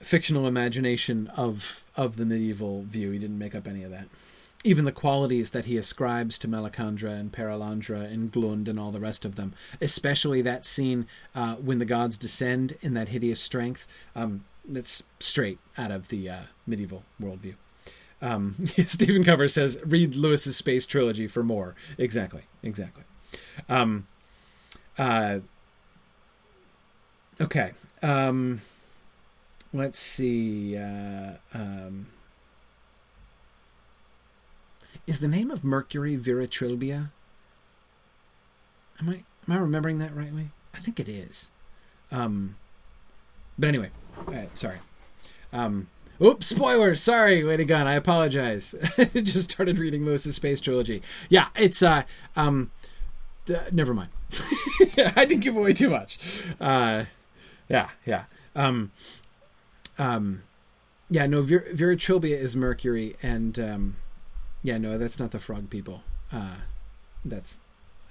fictional imagination of of the medieval view. He didn't make up any of that even the qualities that he ascribes to Malacandra and Perelandra and Glund and all the rest of them, especially that scene uh, when the gods descend in that hideous strength, um, that's straight out of the uh, medieval worldview. Um, [laughs] Stephen Cover says, read Lewis's Space Trilogy for more. Exactly, exactly. Um, uh, okay. Um, let's see. Uh, um, is the name of Mercury Viritrilbia? Am I am I remembering that rightly? I think it is. Um, but anyway, uh, sorry. Um, oops, spoilers. Sorry, Lady Gun. I apologize. [laughs] Just started reading Lewis's Space Trilogy. Yeah, it's uh, um, never mind. [laughs] I didn't give away too much. Uh, yeah, yeah. Um, um, yeah, no, Vir- is Mercury, and um, Yeah, no, that's not the frog people. Uh, that's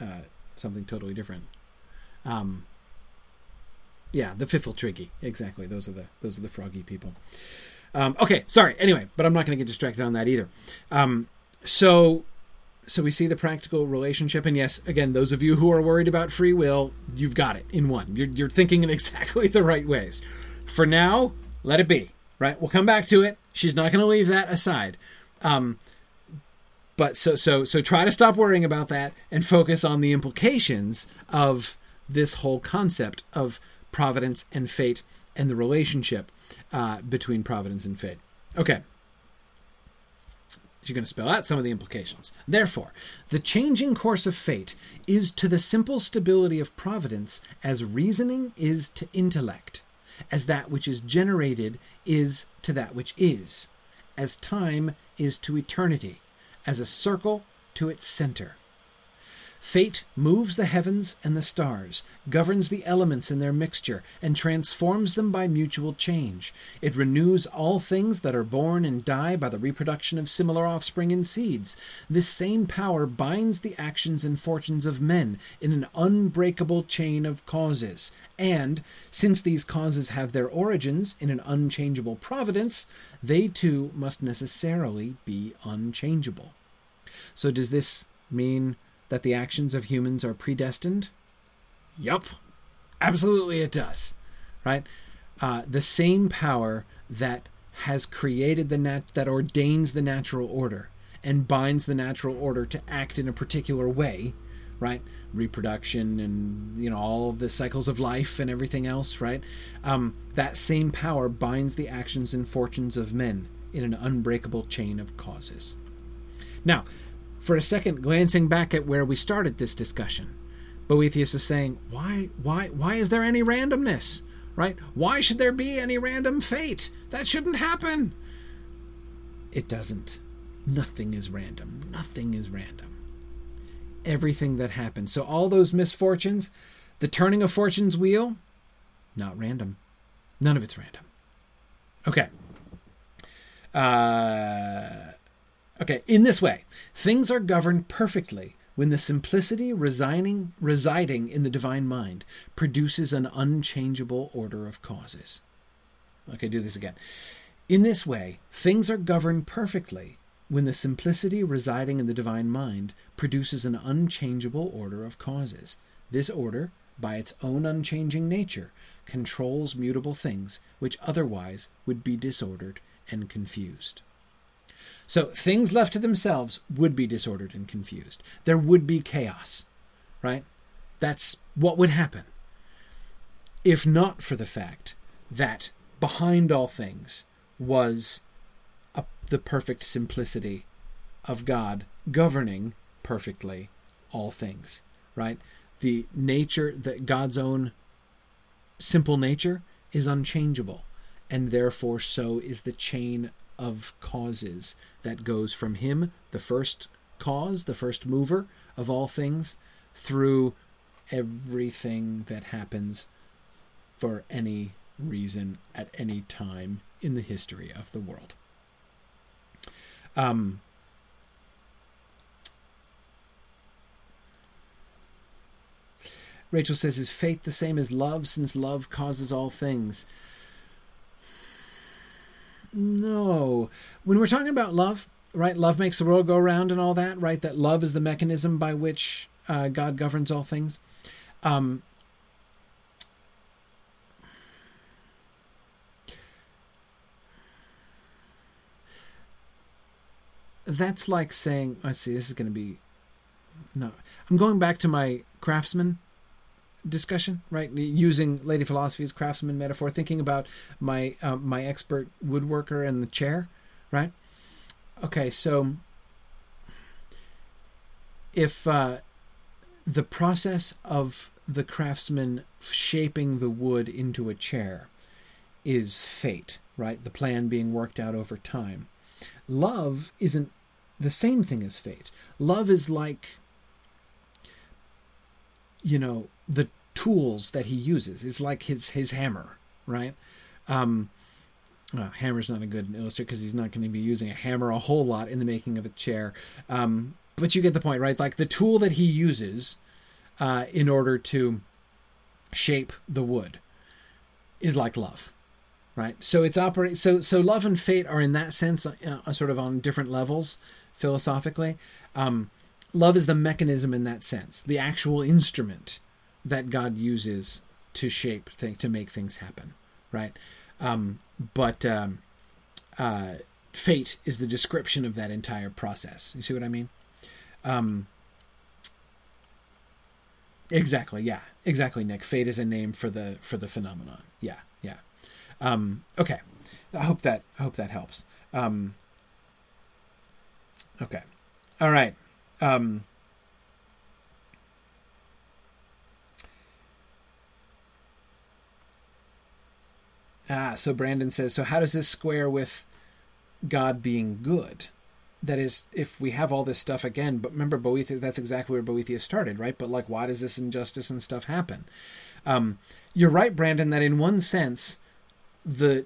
uh, something totally different. Um, yeah, the pfifltriggi. Exactly. Those are the those are the froggy people. Um, okay, sorry. Anyway, but I'm not going to get distracted on that either. Um, so, so we see the practical relationship, and yes, again, those of you who are worried about free will, you've got it in one. You're, you're thinking in [laughs] exactly the right ways. For now, let it be. Right? We'll come back to it. She's not going to leave that aside. Um, but so so so try to stop worrying about that and focus on the implications of this whole concept of providence and fate and the relationship uh, between providence and fate. Okay. She's going to spell out some of the implications. Therefore, the changing course of fate is to the simple stability of providence as reasoning is to intellect, as that which is generated is to that which is, as time is to eternity, as a circle to its center. Fate moves the heavens and the stars, governs the elements in their mixture, and transforms them by mutual change. It renews all things that are born and die by the reproduction of similar offspring and seeds. This same power binds the actions and fortunes of men in an unbreakable chain of causes. And, since these causes have their origins in an unchangeable providence, they too must necessarily be unchangeable. So, does this mean that the actions of humans are predestined? Yup. Absolutely it does. Right? Uh, the same power that has created the nat- that ordains the natural order and binds the natural order to act in a particular way, right? Reproduction and you know all the cycles of life and everything else, right? Um, that same power binds the actions and fortunes of men in an unbreakable chain of causes. Now, for a second glancing back at where we started this discussion. Boethius is saying, why, why, why is there any randomness? Right? Why should there be any random fate? That shouldn't happen. It doesn't. Nothing is random. Nothing is random. Everything that happens. So all those misfortunes, the turning of fortune's wheel, not random. None of it's random. Okay. Uh, Okay, in this way, things are governed perfectly when the simplicity resigning, residing in the divine mind produces an unchangeable order of causes. Okay, do this again. In this way, things are governed perfectly when the simplicity residing in the divine mind produces an unchangeable order of causes. This order, by its own unchanging nature, controls mutable things which otherwise would be disordered and confused. So things left to themselves would be disordered and confused. There would be chaos, right? That's what would happen. If not for the fact that behind all things was a, the perfect simplicity of God governing perfectly all things, right? The nature that God's own simple nature is unchangeable, and therefore so is the chain of causes that goes from him, the first cause, the first mover of all things, through everything that happens for any reason at any time in the history of the world. Um, Rachel says, Is fate the same as love, since love causes all things? No. When we're talking about love, right? Love makes the world go round and all that, right? That love is the mechanism by which uh, God governs all things. Um, that's like saying, let's see, this is going to be. No. I'm going back to my craftsman discussion, right? Using Lady Philosophy's craftsman metaphor, thinking about my uh, my expert woodworker and the chair, right? Okay, so if uh, the process of the craftsman shaping the wood into a chair is fate, right? The plan being worked out over time. Love isn't the same thing as fate. Love is like, you know, the tools that he uses. It's like his his hammer, right? Um, uh, hammer's not a good illustrator because he's not going to be using a hammer a whole lot in the making of a chair. Um, but you get the point, right? Like the tool that he uses uh, in order to shape the wood is like love, right? So it's operating. So so love and fate are in that sense uh, sort of on different levels philosophically. Um, love is the mechanism in that sense, the actual instrument that God uses to shape things, to make things happen, right? Um, but um, uh, fate is the description of that entire process. You see what I mean? Um, exactly. Yeah. Exactly, Nick. Fate is a name for the for the phenomenon. Yeah. Yeah. Um, okay. I hope that I hope that helps. Um, okay. All right. Um, Ah, so Brandon says, so how does this square with God being good? That is, if we have all this stuff again, but remember Boethius, that's exactly where Boethius started, right? But like, why does this injustice and stuff happen? Um, you're right, Brandon, that in one sense, the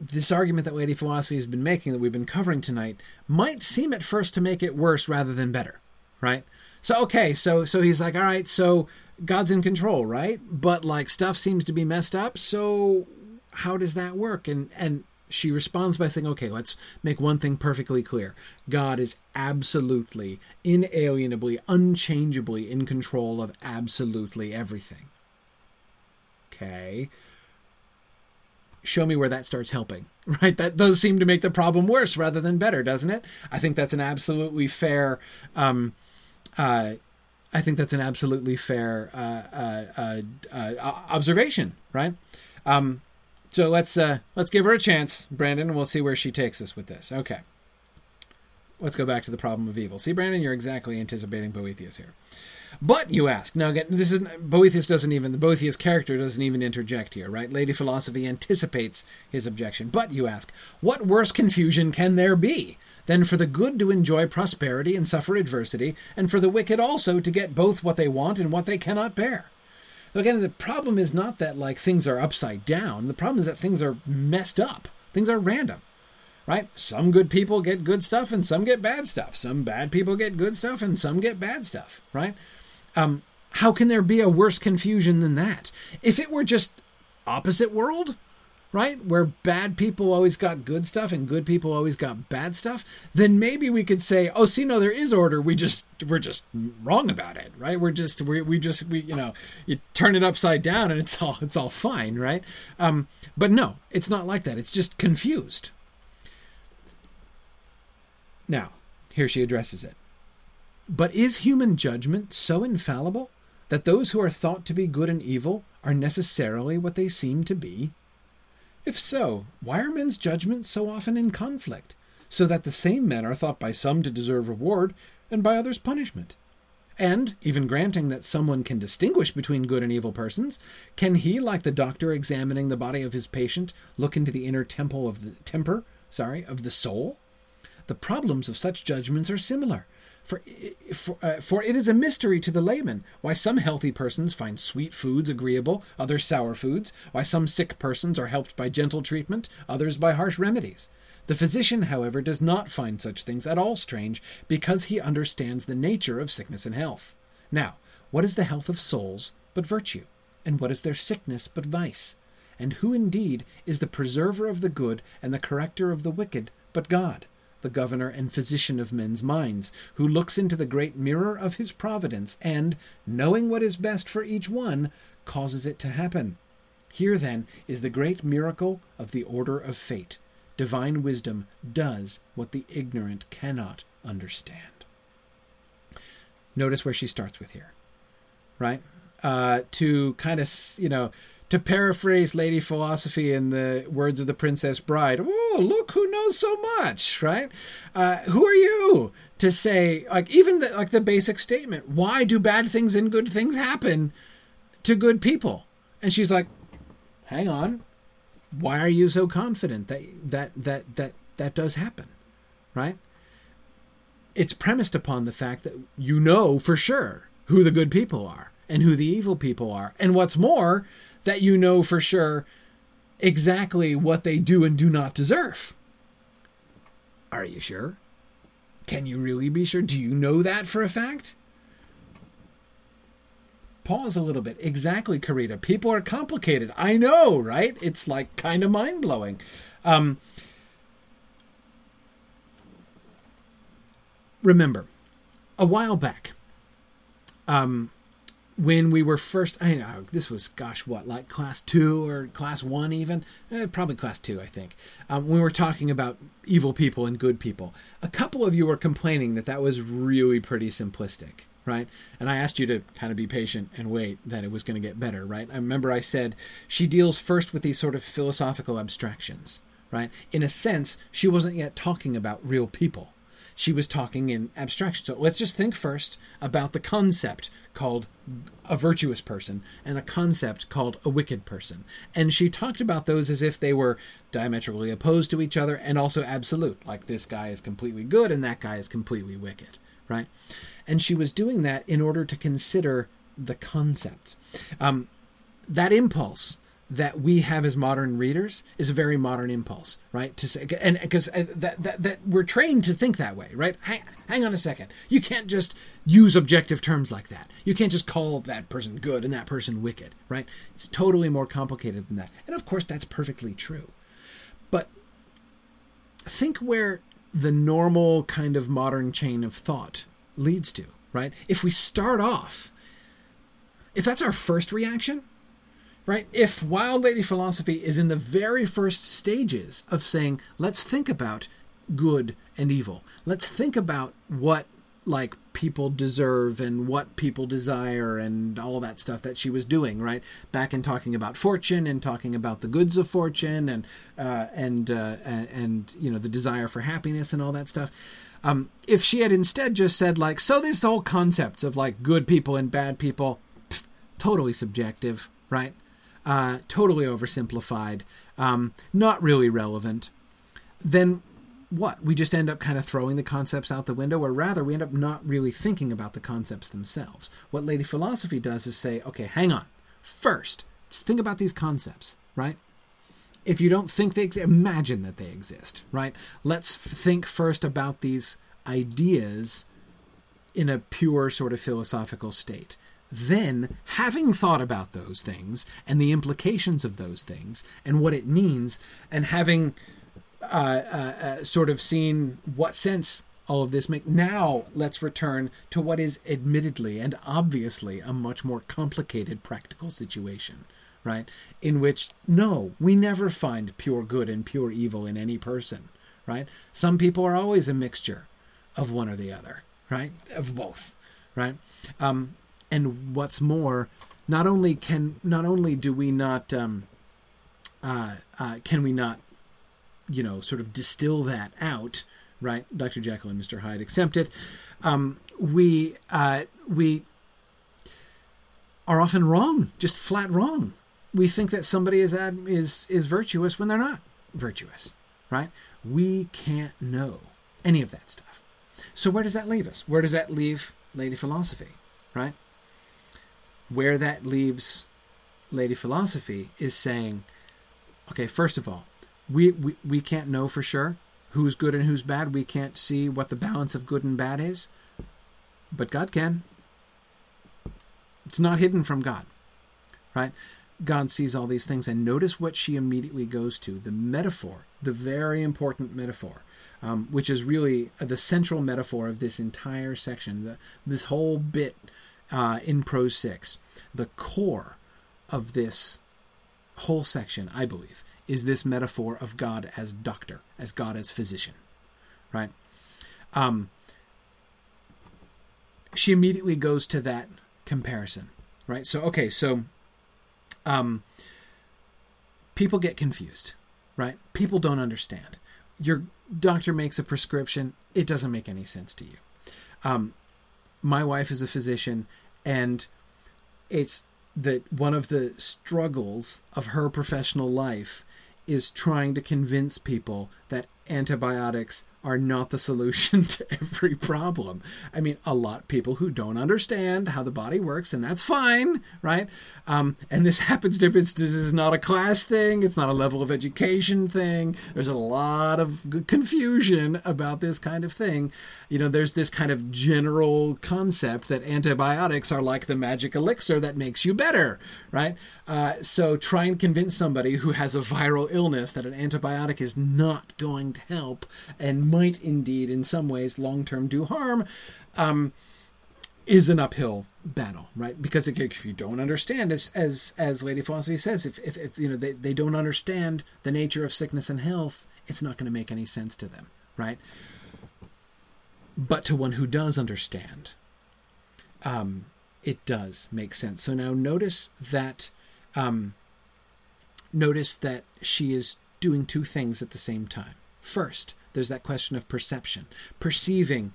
this argument that Lady Philosophy has been making that we've been covering tonight might seem at first to make it worse rather than better, right? So okay, so so he's like, all right, so God's in control, right? But like stuff seems to be messed up, so how does that work? And and she responds by saying, okay, let's make one thing perfectly clear. God is absolutely, inalienably, unchangeably in control of absolutely everything. Okay. Show me where that starts helping, [laughs] right? That does seem to make the problem worse rather than better, doesn't it? I think that's an absolutely fair, um, uh, I think that's an absolutely fair uh, uh, uh, uh observation, right? Um, so let's uh, let's give her a chance, Brandon, and we'll see where she takes us with this. Okay. Let's go back to the problem of evil. See, Brandon, you're exactly anticipating Boethius here. But you ask now. Again, this is Boethius doesn't even the Boethius character doesn't even interject here, right? Lady Philosophy anticipates his objection. But you ask, what worse confusion can there be than for the good to enjoy prosperity and suffer adversity, and for the wicked also to get both what they want and what they cannot bear? Again, the problem is not that like things are upside down. The problem is that things are messed up. Things are random. Right? Some good people get good stuff and some get bad stuff. Some bad people get good stuff and some get bad stuff, right? Um, how can there be a worse confusion than that? If it were just opposite world, right? Where bad people always got good stuff and good people always got bad stuff, then maybe we could say, oh, see, no, there is order. We just we're just wrong about it, right? We're just we we just we you know you turn it upside down and it's all it's all fine, right? Um, but no, it's not like that. It's just confused. Now, here she addresses it. But is human judgment so infallible that those who are thought to be good and evil are necessarily what they seem to be? If so, why are men's judgments so often in conflict, so that the same men are thought by some to deserve reward and by others punishment? And, even granting that someone can distinguish between good and evil persons, can he, like the doctor examining the body of his patient, look into the inner temple of the temper, sorry, of the soul? The problems of such judgments are similar, for, for, uh, for it is a mystery to the layman why some healthy persons find sweet foods agreeable, others sour foods, why some sick persons are helped by gentle treatment, others by harsh remedies. The physician, however, does not find such things at all strange because he understands the nature of sickness and health. Now, what is the health of souls but virtue? And what is their sickness but vice? And who indeed is the preserver of the good and the corrector of the wicked but God? The governor and physician of men's minds, who looks into the great mirror of his providence and, knowing what is best for each one, causes it to happen. Here, then, is the great miracle of the order of fate. Divine wisdom does what the ignorant cannot understand. Notice where she starts with here, right? Uh, to kind of, you know, to paraphrase Lady Philosophy in the words of the Princess Bride, oh, look who knows so much, right? Uh, who are you to say, like, even the, like the basic statement, why do bad things and good things happen to good people? And she's like, hang on, why are you so confident that that that that that does happen, right? It's premised upon the fact that you know for sure who the good people are and who the evil people are, and what's more that you know for sure exactly what they do and do not deserve. Are you sure? Can you really be sure? Do you know that for a fact? Pause a little bit. Exactly, Karita. People are complicated. I know, right? It's like kind of mind blowing. Um, remember, a while back, um, when we were first, I know this was, gosh, what, like class two or class one, even? Eh, probably class two, I think. Um, we were talking about evil people and good people. A couple of you were complaining that that was really pretty simplistic, right? And I asked you to kind of be patient and wait that it was going to get better, right? I remember I said she deals first with these sort of philosophical abstractions, right? In a sense, she wasn't yet talking about real people she was talking in abstraction. So let's just think first about the concept called a virtuous person and a concept called a wicked person. And she talked about those as if they were diametrically opposed to each other and also absolute, like this guy is completely good and that guy is completely wicked, right? And she was doing that in order to consider the concept. Um, that impulse that we have as modern readers is a very modern impulse, right? To say, and because uh, that, that that we're trained to think that way, right? Hang, hang on a second. You can't just use objective terms like that. You can't just call that person good and that person wicked, right? It's totally more complicated than that. And of course, that's perfectly true. But think where the normal kind of modern chain of thought leads to, right? If we start off, if that's our first reaction, right? If Wild Lady philosophy is in the very first stages of saying, let's think about good and evil, let's think about what like people deserve and what people desire and all that stuff that she was doing right? Back in talking about fortune and talking about the goods of fortune and uh, and uh, and you know the desire for happiness and all that stuff. Um, if she had instead just said like so this whole concepts of like good people and bad people pff, totally subjective right uh, totally oversimplified, um, not really relevant, then what? We just end up kind of throwing the concepts out the window, or rather, we end up not really thinking about the concepts themselves. What Lady Philosophy does is say, okay, hang on. First, let's think about these concepts, right? If you don't think they imagine that they exist, right? Let's think first about these ideas in a pure sort of philosophical state then having thought about those things and the implications of those things and what it means and having uh, uh, uh, sort of seen what sense all of this make now let's return to what is admittedly and obviously a much more complicated practical situation right? In which no we never find pure good and pure evil in any person right? Some people are always a mixture of one or the other right? Of both right? Um, and what's more, not only can not only do we not um, uh, uh, can we not you know sort of distill that out, right? Dr. Jekyll and Mr. Hyde accept it. Um, we uh, we are often wrong, just flat wrong. We think that somebody is ad, is is virtuous when they're not virtuous, right? We can't know any of that stuff. So where does that leave us? Where does that leave Lady Philosophy, right? Where that leaves Lady Philosophy is saying, okay, first of all, we, we, we can't know for sure who's good and who's bad. We can't see what the balance of good and bad is, but God can. It's not hidden from God, right? God sees all these things, and notice what she immediately goes to the metaphor, the very important metaphor, um, which is really the central metaphor of this entire section. The, this whole bit uh, in prose six. The core of this whole section, I believe, is this metaphor of God as doctor, as God as physician, right? Um, she immediately goes to that comparison, right? So, okay, so um, people get confused, right? People don't understand. Your doctor makes a prescription, it doesn't make any sense to you. Um, my wife is a physician, and it's that one of the struggles of her professional life is trying to convince people that antibiotics are not the solution [laughs] to every problem. I mean, a lot of people who don't understand how the body works, and that's fine, right? Um, and this [laughs] happens to this is not a class thing, it's not a level of education thing. There's a lot of confusion about this kind of thing. You know, there's this kind of general concept that antibiotics are like the magic elixir that makes you better, right? Uh, so try and convince somebody who has a viral illness that an antibiotic is not going to help and might indeed, in some ways, long term do harm, um, is an uphill battle, right? Because if you don't understand, as as as Lady Philosophy says, if if, if you know they, they don't understand the nature of sickness and health, it's not going to make any sense to them, right? But to one who does understand, um, it does make sense. So now notice that, um, notice that she is doing two things at the same time. First, there's that question of perception, perceiving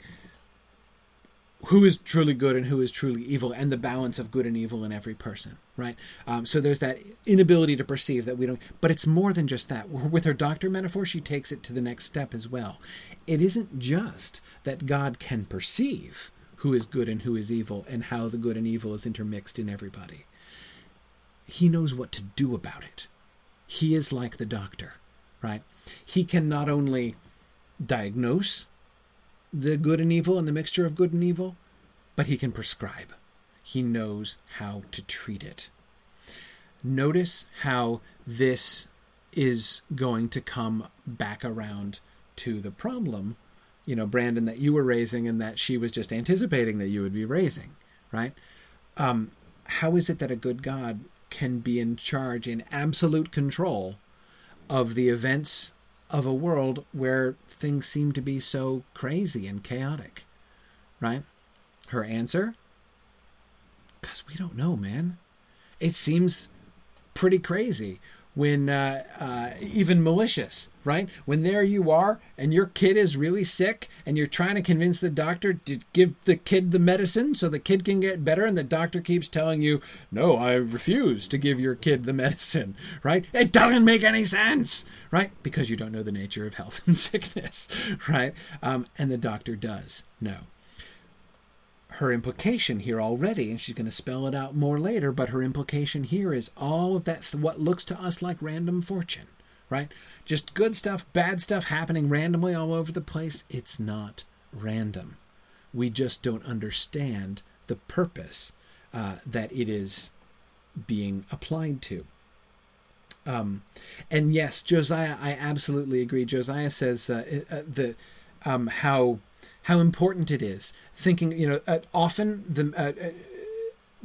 who is truly good and who is truly evil, and the balance of good and evil in every person, right? Um, so there's that inability to perceive that we don't. But it's more than just that. With her doctor metaphor, she takes it to the next step as well. It isn't just that God can perceive who is good and who is evil, and how the good and evil is intermixed in everybody. He knows what to do about it. He is like the doctor, right? He can not only diagnose the good and evil and the mixture of good and evil, but he can prescribe. He knows how to treat it. Notice how this is going to come back around to the problem, you know, Brandon, that you were raising and that she was just anticipating that you would be raising, right? Um, how is it that a good God can be in charge, in absolute control of the events of a world where things seem to be so crazy and chaotic, right? Her answer? Because we don't know, man. It seems pretty crazy when uh, uh, even malicious, right? When there you are and your kid is really sick and you're trying to convince the doctor to give the kid the medicine so the kid can get better, and the doctor keeps telling you, No, I refuse to give your kid the [laughs] medicine, right? It doesn't make any sense, right? Because you don't know the nature of health [laughs] and sickness, right? Um, and the doctor does know her implication here already, and she's going to spell it out more later, but her implication here is all of that, what looks to us like random fortune, right? Just good stuff, bad stuff happening randomly all over the place. It's not random. We just don't understand the purpose uh, that it is being applied to. Um, and yes, Josiah, I absolutely agree. Josiah says uh, uh, the um, how how important it is. Thinking, you know, uh, often the uh, uh,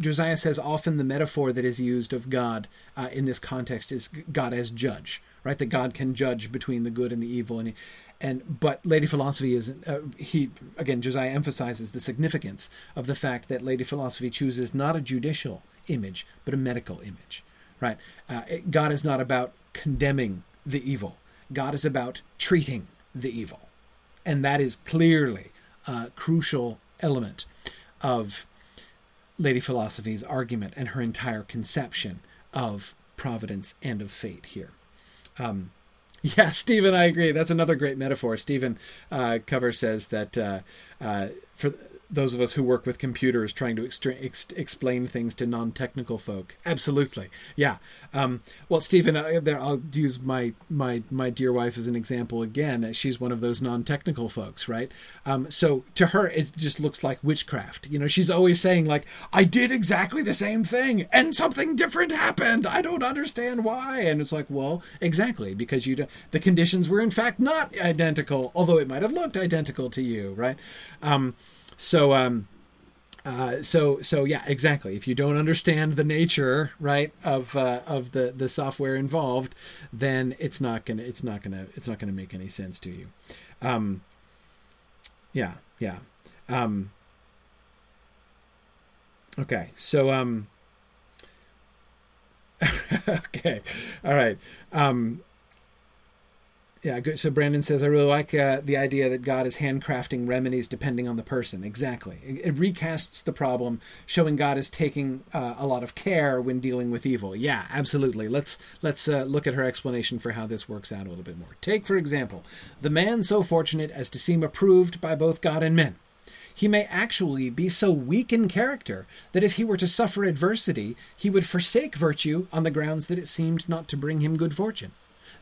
Josiah says often the metaphor that is used of God uh, in this context is God as judge, right? That God can judge between the good and the evil, and and but Lady Philosophy is uh, he again Josiah emphasizes the significance of the fact that Lady Philosophy chooses not a judicial image but a medical image, right? Uh, God is not about condemning the evil. God is about treating the evil, and that is clearly uh, crucial element of Lady Philosophy's argument and her entire conception of providence and of fate here. Um, [laughs] yeah, Stephen, I agree. That's another great metaphor. Stephen uh, Cover says that uh, uh, for those of us who work with computers trying to ex- explain things to non-technical folk. Absolutely, yeah. Um, well, Stephen, uh, I'll use my my my dear wife as an example again. She's one of those non-technical folks, right? Um, so to her, it just looks like witchcraft. You know, she's always saying like, "I did exactly the same thing, and something different happened. I don't understand why." And it's like, well, exactly because you the conditions were in fact not identical, although it might have looked identical to you, right? Um, so um, uh, so so yeah, exactly. If you don't understand the nature right of uh, of the the software involved, then it's not gonna it's not gonna it's not gonna make any sense to you. Um, yeah, yeah. Um, okay, so um, [laughs] okay, all right. Um, Yeah, good. So Brandon says, I really like uh, the idea that God is handcrafting remedies depending on the person. Exactly. It, it recasts the problem, showing God is taking uh, a lot of care when dealing with evil. Yeah, absolutely. Let's let's uh, look at her explanation for how this works out a little bit more. Take, for example, the man so fortunate as to seem approved by both God and men. He may actually be so weak in character that if he were to suffer adversity, he would forsake virtue on the grounds that it seemed not to bring him good fortune.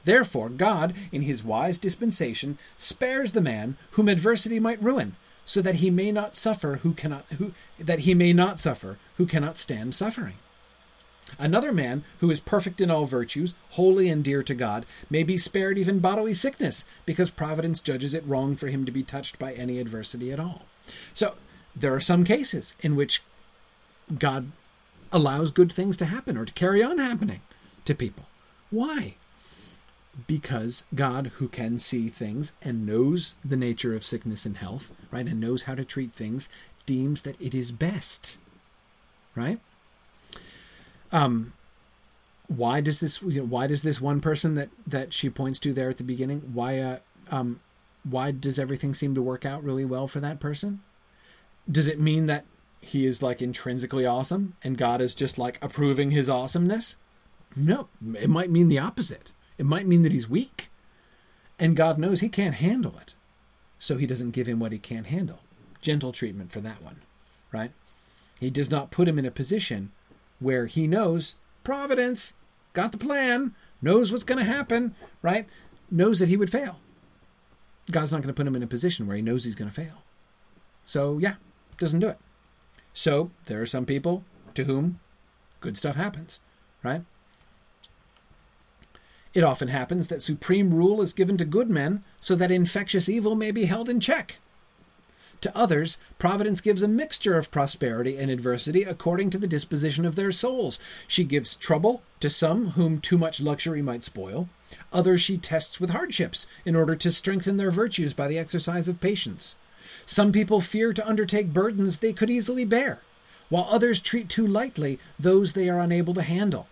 Therefore, God, in his wise dispensation, spares the man whom adversity might ruin, so that he may not suffer who cannot who that he may not suffer who cannot stand suffering. Another man who is perfect in all virtues, holy and dear to God, may be spared even bodily sickness, because providence judges it wrong for him to be touched by any adversity at all. So there are some cases in which God allows good things to happen or to carry on happening to people. Why? Because God, who can see things and knows the nature of sickness and health, right, and knows how to treat things, deems that it is best, right? Um, why does this? You know, why does this one person that that she points to there at the beginning? Why, uh, um, why does everything seem to work out really well for that person? Does it mean that he is like intrinsically awesome and God is just like approving his awesomeness? No, it might mean the opposite it might mean that he's weak. And God knows he can't handle it. So he doesn't give him what he can't handle. Gentle treatment for that one, right? He does not put him in a position where he knows providence, got the plan, knows what's going to happen, right? Knows that he would fail. God's not going to put him in a position where he knows he's going to fail. So, yeah, doesn't do it. So, there are some people to whom good stuff happens, right? It often happens that supreme rule is given to good men so that infectious evil may be held in check. To others, Providence gives a mixture of prosperity and adversity according to the disposition of their souls. She gives trouble to some whom too much luxury might spoil. Others she tests with hardships in order to strengthen their virtues by the exercise of patience. Some people fear to undertake burdens they could easily bear, while others treat too lightly those they are unable to handle.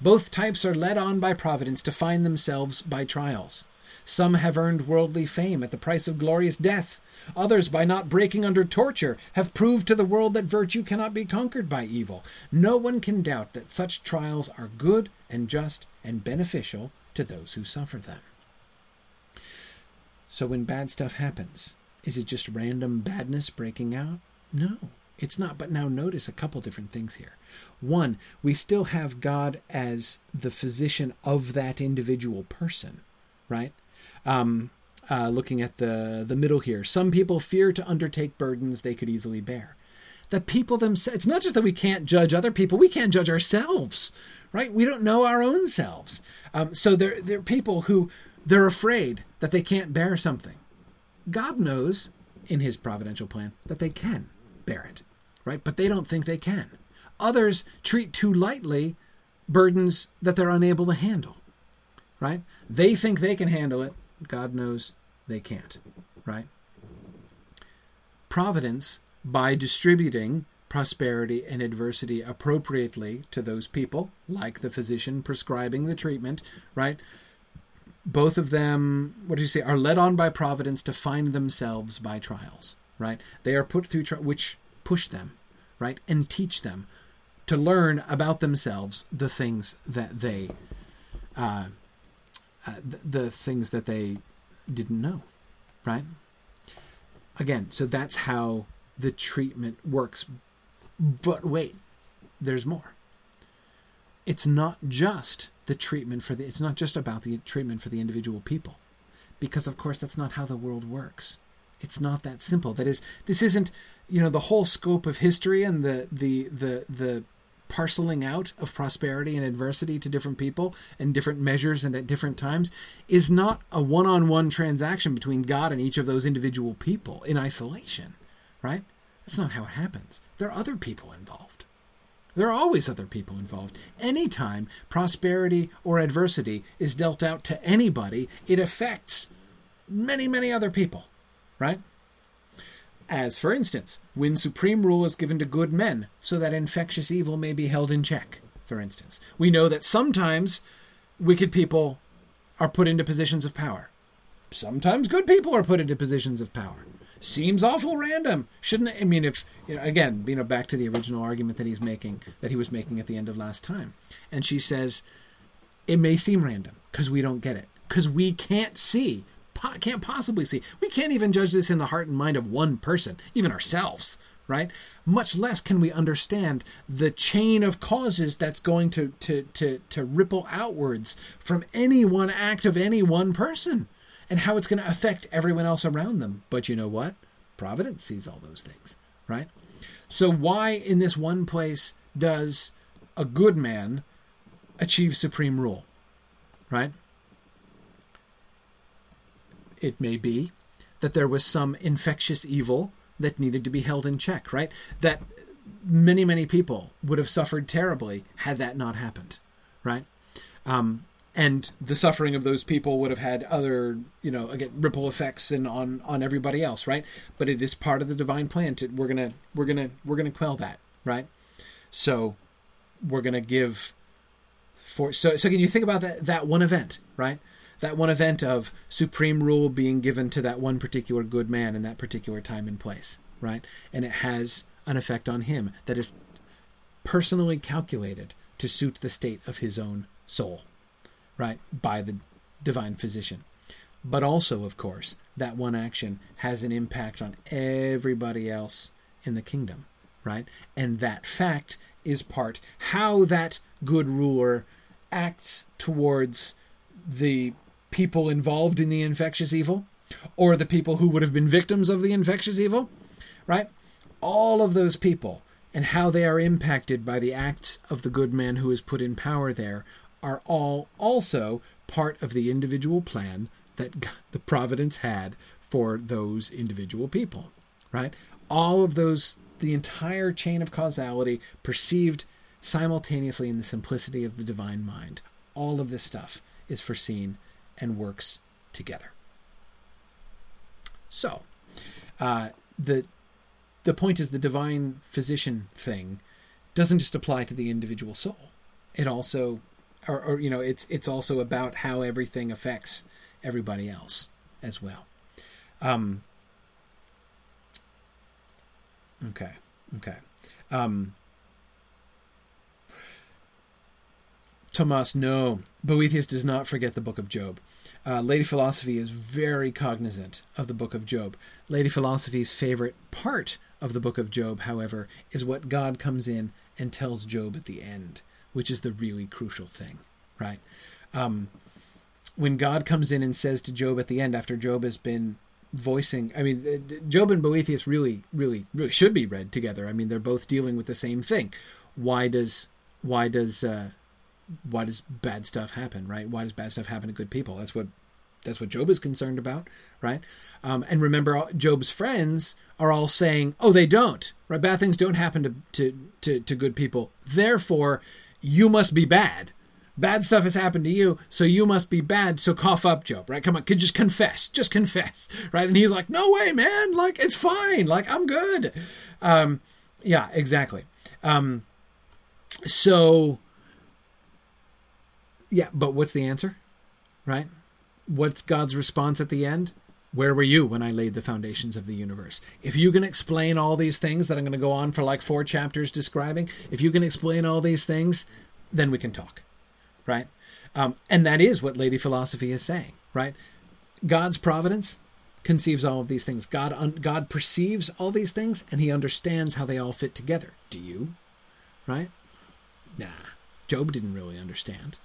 Both types are led on by Providence to find themselves by trials. Some have earned worldly fame at the price of glorious death. Others, by not breaking under torture, have proved to the world that virtue cannot be conquered by evil. No one can doubt that such trials are good and just and beneficial to those who suffer them. So, when bad stuff happens, is it just random badness breaking out? No. It's not, but now notice a couple different things here. One, we still have God as the physician of that individual person, right? Um, uh, looking at the the middle here, some people fear to undertake burdens they could easily bear. The people themselves. It's not just that we can't judge other people; we can't judge ourselves, right? We don't know our own selves. Um, so there, there are people who they're afraid that they can't bear something. God knows, in His providential plan, that they can bear it, right? But they don't think they can. Others treat too lightly burdens that they're unable to handle, right? They think they can handle it. God knows they can't, right? Providence, by distributing prosperity and adversity appropriately to those people, like the physician prescribing the treatment, right? Both of them, what do you say, are led on by providence to find themselves by trials, right? They are put through which push them, right, and teach them to learn about themselves the things that they, uh, uh, the, the things that they didn't know, right? Again, so that's how the treatment works. But wait, there's more. It's not just the treatment for the, it's not just about the treatment for the individual people. Because, of course, that's not how the world works it's not that simple. That is, this isn't you know the whole scope of history and the the the the parceling out of prosperity and adversity to different people and different measures and at different times is not a one-on-one transaction between God and each of those individual people in isolation, right? That's not how it happens. There are other people involved. There are always other people involved. Anytime prosperity or adversity is dealt out to anybody, it affects many, many other people right? As, for instance, when supreme rule is given to good men so that infectious evil may be held in check, for instance. We know that sometimes wicked people are put into positions of power, sometimes good people are put into positions of power. Seems awful random. Shouldn't I mean if you know, again, you know, back to the original argument that he's making that he was making at the end of last time. And she says it may seem random because we don't get it because we can't see can't possibly see. We can't even judge this in the heart and mind of one person, even ourselves, right? Much less can we understand the chain of causes that's going to, to, to, to ripple outwards from any one act of any one person and how it's going to affect everyone else around them. But you know what? Providence sees all those things, right? So, why in this one place does a good man achieve supreme rule, right? It may be that there was some infectious evil that needed to be held in check, right? That many, many people would have suffered terribly had that not happened, right? Um, and the suffering of those people would have had other, you know, again, ripple effects and on on everybody else, right? But it is part of the divine plan. To, we're gonna we're gonna we're gonna quell that, right? So we're gonna give for so so can you think about that that one event, right? That one event of supreme rule being given to that one particular good man in that particular time and place, right? And it has an effect on him that is personally calculated to suit the state of his own soul, right? By the divine physician. But also, of course, that one action has an impact on everybody else in the kingdom, right? And that fact is part how that good ruler acts towards the people involved in the infectious evil or the people who would have been victims of the infectious evil, right? All of those people and how they are impacted by the acts of the good man who is put in power there are all also part of the individual plan that the providence had for those individual people, right? All of those, the entire chain of causality perceived simultaneously in the simplicity of the divine mind. All of this stuff is foreseen and works together. So, uh, the the point is the divine physician thing doesn't just apply to the individual soul. It also, or, or you know, it's it's also about how everything affects everybody else as well. Um, okay, okay. Um, Thomas, no. Boethius does not forget the Book of Job. Uh, Lady Philosophy is very cognizant of the Book of Job. Lady Philosophy's favorite part of the Book of Job, however, is what God comes in and tells Job at the end, which is the really crucial thing, right? Um, when God comes in and says to Job at the end, after Job has been voicing, I mean, Job and Boethius really, really, really should be read together. I mean, they're both dealing with the same thing. Why does why does uh, why does bad stuff happen, right? Why does bad stuff happen to good people? That's what that's what Job is concerned about, right? Um, and remember, Job's friends are all saying, "Oh, they don't, right? Bad things don't happen to to to, to good people. Therefore, you must be bad. Bad stuff has happened to you, so you must be bad. So cough up, Job, right? Come on, could just confess, just confess, [laughs] right? And he's like, "No way, man! Like it's fine. Like I'm good." Um, yeah, exactly. Um, so yeah, but what's the answer? Right? What's God's response at the end? Where were you when I laid the foundations of the universe? If you can explain all these things that I'm going to go on for like four chapters describing, if you can explain all these things, then we can talk. Right? Um, and that is what Lady Philosophy is saying, right? God's providence conceives all of these things. God un- God perceives all these things and he understands how they all fit together. Do you? Right? Nah. Job didn't really understand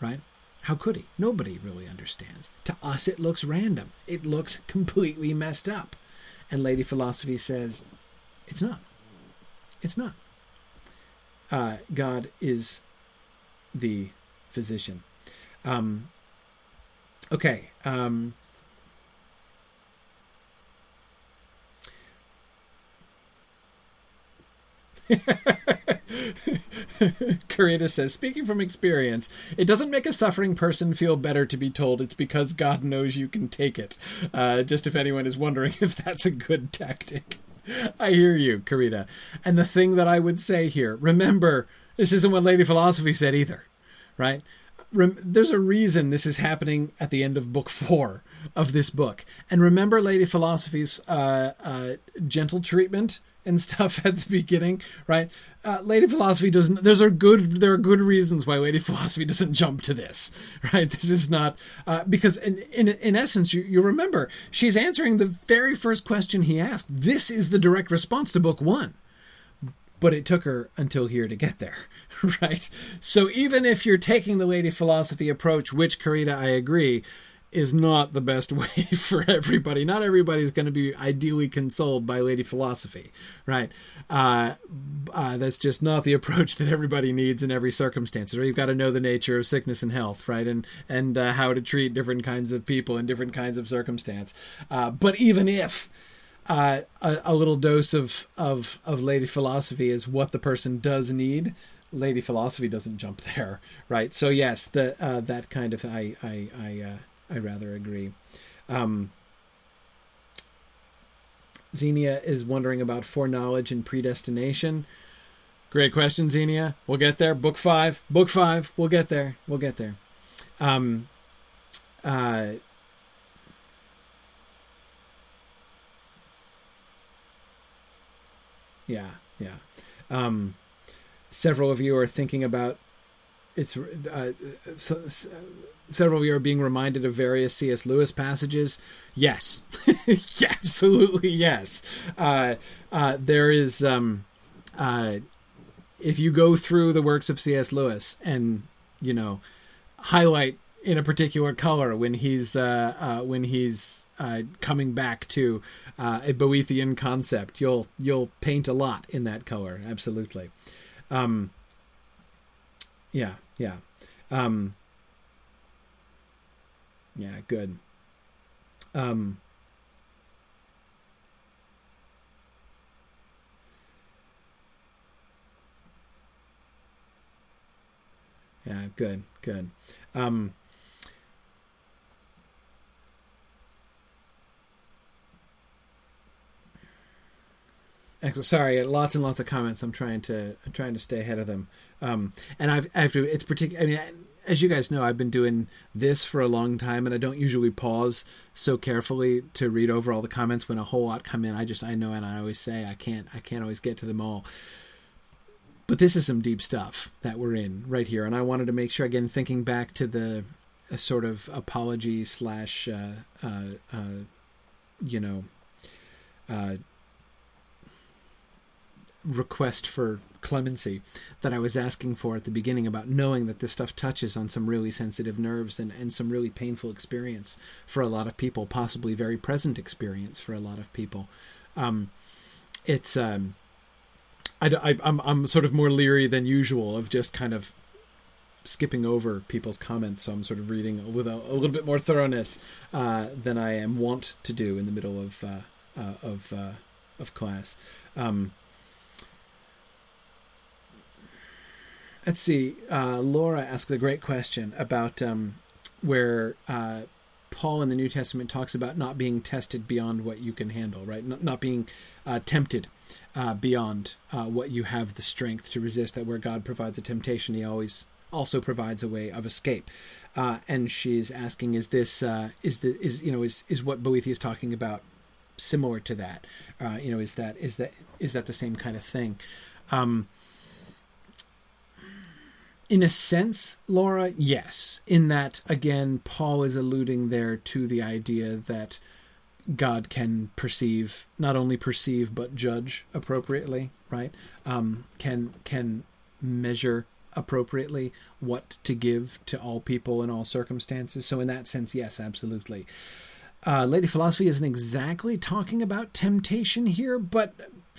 right? How could he? Nobody really understands. To us, it looks random. It looks completely messed up. And Lady Philosophy says, it's not. It's not. Uh, God is the physician. Um, okay. Um, [laughs] Carita says, speaking from experience, it doesn't make a suffering person feel better to be told it's because God knows you can take it. Uh, just if anyone is wondering [laughs] if that's a good tactic. I hear you, Carita. And the thing that I would say here, remember, this isn't what Lady Philosophy said either, right? Rem- there's a reason this is happening at the end of book four, of this book. And remember Lady Philosophy's uh, uh, gentle treatment and stuff [laughs] at the beginning, right? Uh, Lady Philosophy doesn't. There's a good. There are good reasons why Lady [laughs] Philosophy doesn't jump to this, [laughs] right? This is not uh, because in, in in essence, you, you remember she's answering the very first question he asked. This is the direct response to book one but it took her until here to get there, right? So even if you're taking the lady philosophy approach, which Carita, I agree, is not the best [laughs] way for everybody. Not everybody's going to be ideally consoled by lady philosophy, right? Uh, uh, that's just not the [laughs] approach that everybody needs in every circumstance. Right? You've got to know the nature of sickness and health, right? And and uh, how to treat different kinds of people in different kinds of circumstance. Uh, but even if uh, a, a, little dose of, of of lady philosophy is what the person does need. Lady philosophy doesn't jump [laughs] there, right? So yes, the uh, that kind of I I I uh, I rather agree. Um, Xenia is wondering about foreknowledge and predestination. Great question, Xenia. We'll get there. Book five. Book five. We'll get there. We'll get there. Um, uh, Yeah, yeah. Um, several of you are thinking about it's uh, so, so, several of you are being reminded of various C.S. Lewis passages. Yes, [laughs] yeah, absolutely yes. Uh, uh, there is um, uh, if you go through the works of C.S. Lewis and you know highlight in a particular color when he's uh, uh, when he's uh, coming back to a Boethian concept. You'll you'll paint a lot in that color. Absolutely. Um, yeah, yeah, um, yeah. Good. Um, yeah, good, good. Um, Sorry, lots and lots of comments. I'm trying to I'm trying to stay ahead of them. Um, and I've I have to. It's particular. I mean, as you guys know, I've been doing this for a long time, and I don't usually pause so carefully to read over all the comments when a whole lot come in. I just I know, and I always say I can't I can't always get to them all. But this is some deep stuff that we're in right here, and I wanted to make sure again, thinking back to the sort of apology slash, uh, uh, uh, you know uh, request for clemency that I was asking for at the beginning about knowing that this stuff touches on some really sensitive nerves and, and some really painful experience for a lot of people, possibly very present experience for a lot of people. Um, it's um, I, I, I'm I'm sort of more leery than usual of just kind of skipping over people's comments, so I'm sort of reading with a, a little bit more thoroughness uh, than I am wont to do in the middle of uh, uh, of uh, of class. Um, let's see. Uh, Laura asked a great question about um, where uh, Paul in the New Testament talks about not being tested beyond what you can handle, right? Not, not being uh, tempted uh, beyond uh, what you have the strength to resist. That where God provides a temptation, He always also provides a way of escape. Uh, and she's asking, is this is the is you know is is what Boethius is talking about similar to that? you know, is that is that is that the same kind of thing? Um, in a sense, Laura, yes. In that, again, Paul is alluding there to the idea that God can perceive, not only perceive, but judge appropriately, right? Um, can can measure appropriately what to give to all people in all circumstances. So, in that sense, yes, absolutely. Uh, Lady Philosophy isn't exactly talking about temptation here, but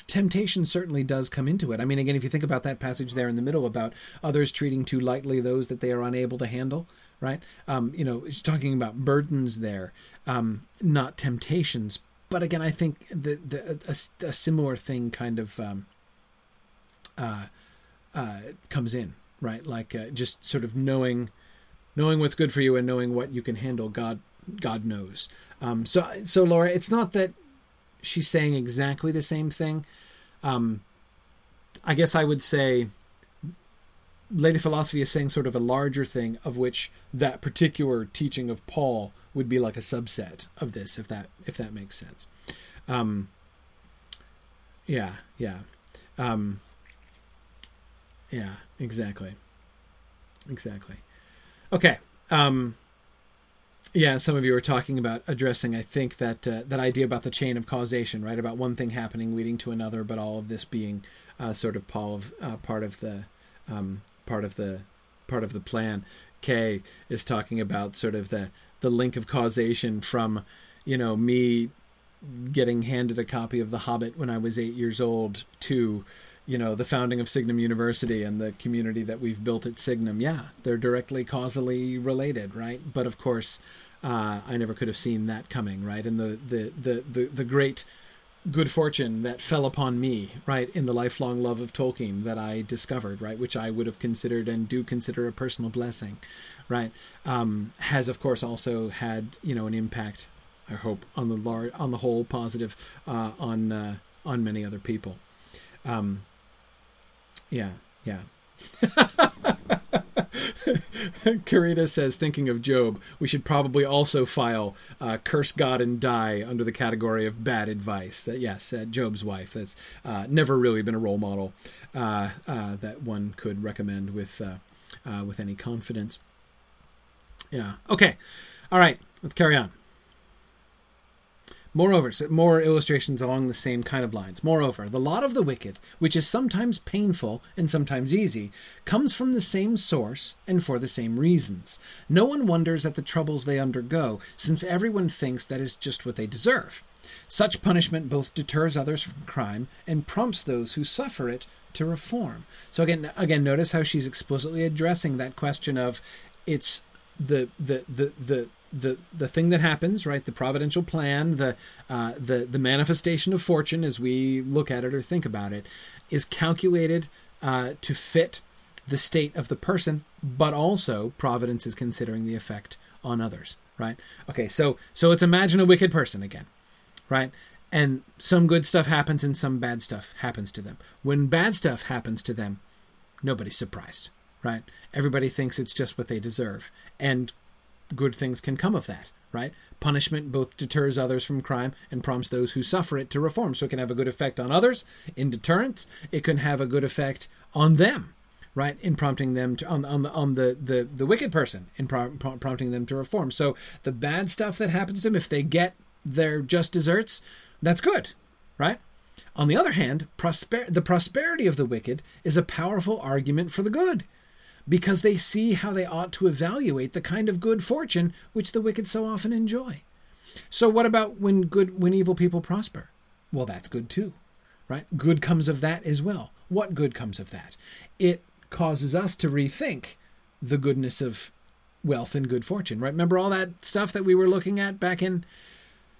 temptation certainly does come into it. I mean, again, if you think about that passage there in the middle about others treating too lightly those that they are unable to handle, right? Um, you know, it's talking about burdens there, um, not temptations. But again, I think the, the a, a similar thing kind of um, uh, uh, comes in, right? Like uh, just sort of knowing knowing what's good for you and knowing what you can handle. God God knows. Um, so so Laura, it's not that she's saying exactly the same thing. Um, I guess I would say Lady Philosophy is saying sort of a larger thing of which that particular teaching of Paul would be like a subset of this, if that if that makes sense. Um, yeah, yeah, um, yeah, exactly, exactly. Okay. Um, yeah, some of you were talking about addressing. I think that uh, that idea about the chain of causation, right? About one thing happening leading to another, but all of this being uh, sort of Paul, uh, part of the um, part of the part of the plan. Kay is talking about sort of the the link of causation from, you know, me getting handed a copy of The Hobbit when I was eight years old to, you know, the founding of Signum University and the community that we've built at Signum. Yeah, they're directly causally related, right? But of course, uh, I never could have seen that coming, right? And the the the the, the great good fortune that fell upon me, right, in the lifelong love of Tolkien that I discovered, right, which I would have considered and do consider a personal blessing, right, um, has of course also had you know an impact. I hope on the lar- on the whole positive uh, on uh, on many other people. Um, yeah, yeah. [laughs] Karita says, thinking of Job, we should probably also file uh, "curse God and die" under the category of bad advice. That yes, uh, Job's wife. That's uh, never really been a role model uh, uh, that one could recommend with uh, with any confidence. Yeah. Okay. All right. Let's carry on. Moreover, so more illustrations along the same kind of lines. Moreover, the lot of the wicked, which is sometimes painful and sometimes easy, comes from the same source and for the same reasons. No one wonders at the troubles they undergo, since everyone thinks that is just what they deserve. Such punishment both deters others from crime and prompts those who suffer it to reform. So again, again, notice how she's explicitly addressing that question of it's the the the the the the thing that happens, right? The providential plan, the uh, the the manifestation of fortune, as we look at it or think about it, is calculated uh, to fit the state of the person, but also providence is considering the effect on others, right? Okay, so so let's imagine a wicked person again, right? And some good stuff happens and some bad stuff happens to them. When bad stuff happens to them, nobody's surprised, right? Everybody thinks it's just what they deserve. And good things can come of that, right? Punishment both deters others from crime and prompts those who suffer it to reform. So it can have a good effect on others in deterrence. It can have a good effect on them, right? In prompting them to on on the on the the, the wicked person in pro- prompting them to reform. So the bad stuff that happens to them, if they get their just desserts, that's good, right? On the other hand, prosper- the prosperity of the wicked is a powerful argument for the good because they see how they ought to evaluate the kind of good fortune which the wicked so often enjoy. So what about when good when evil people prosper? Well, that's good too. Right? Good comes of that as well. What good comes of that? It causes us to rethink the goodness of wealth and good fortune, right? Remember all that stuff that we were looking at back in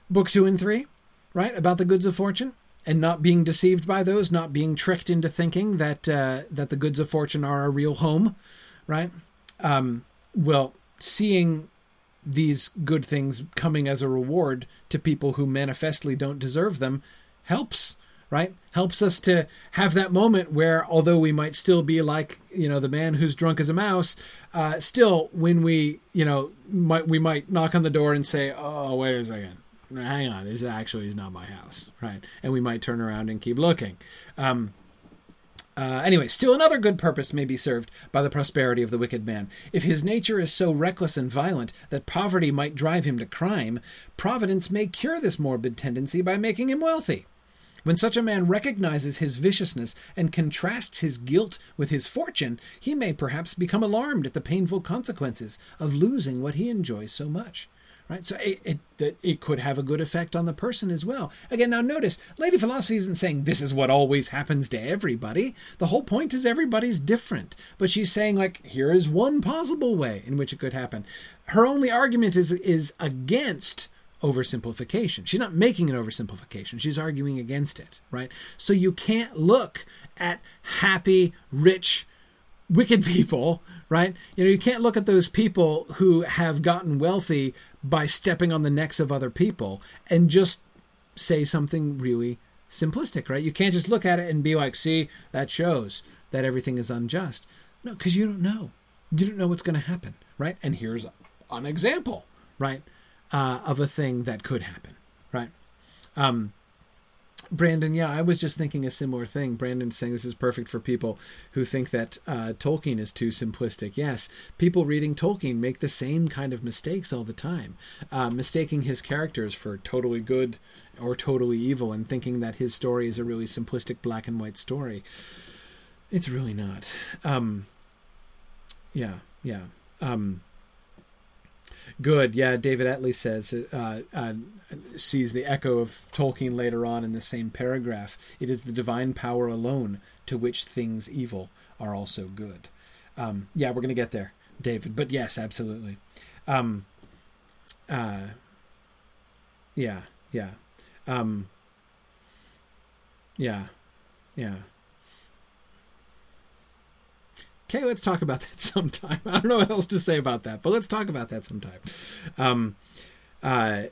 book 2 and 3, right? About the goods of fortune? And not being deceived by those, not being tricked into thinking that uh, that the goods of fortune are a real home, right? Um, well, seeing these good things coming as a reward to people who manifestly don't deserve them helps right helps us to have that moment where although we might still be like you know the man who's drunk as a mouse uh, still when we you know might we might knock on the door and say oh wait a second hang on, this actually is not my house, right? And we might turn around and keep looking. Um, uh, anyway, still another good purpose may be served by the prosperity of the wicked man. If his nature is so reckless and violent that poverty might drive him to crime, Providence may cure this morbid tendency by making him wealthy. When such a man recognizes his viciousness and contrasts his guilt with his fortune, he may perhaps become alarmed at the painful consequences of losing what he enjoys so much right? So it, it, it could have a good effect on the person as well. Again, now notice, Lady Philosophy isn't saying this is what always happens to everybody. The whole point is everybody's different. But she's saying like here is one possible way in which it could happen. Her only argument is is against oversimplification. She's not making an oversimplification. She's arguing against it, right? So you can't look at happy, rich, wicked people, right? You know, you can't look at those people who have gotten wealthy by stepping on the necks of other people and just say something really simplistic, right? You can't just look at it and be like, see, that shows that everything is unjust. No, because you don't know. You don't know what's going to happen, right? And here's an example, right, uh, of a thing that could happen, right? Um, Brandon, yeah, I was just thinking a similar thing. Brandon's saying this is perfect for people who think that uh, Tolkien is too simplistic. Yes, people reading Tolkien make the same kind of mistakes all the time, uh, mistaking his characters for totally good or totally evil and thinking that his story is a really simplistic black and white story. It's really not. Um, yeah, yeah. Um, Good. Yeah, David Etley says uh, uh, sees the echo of Tolkien later on in the same paragraph. It is the divine power alone to which things evil are also good. Um, yeah, we're to get there, David. But yes, absolutely. Um, uh, yeah, yeah, um, yeah, yeah. Okay, let's talk about that [laughs] sometime. I don't know what else to say about that, but let's talk about that sometime. Um, uh,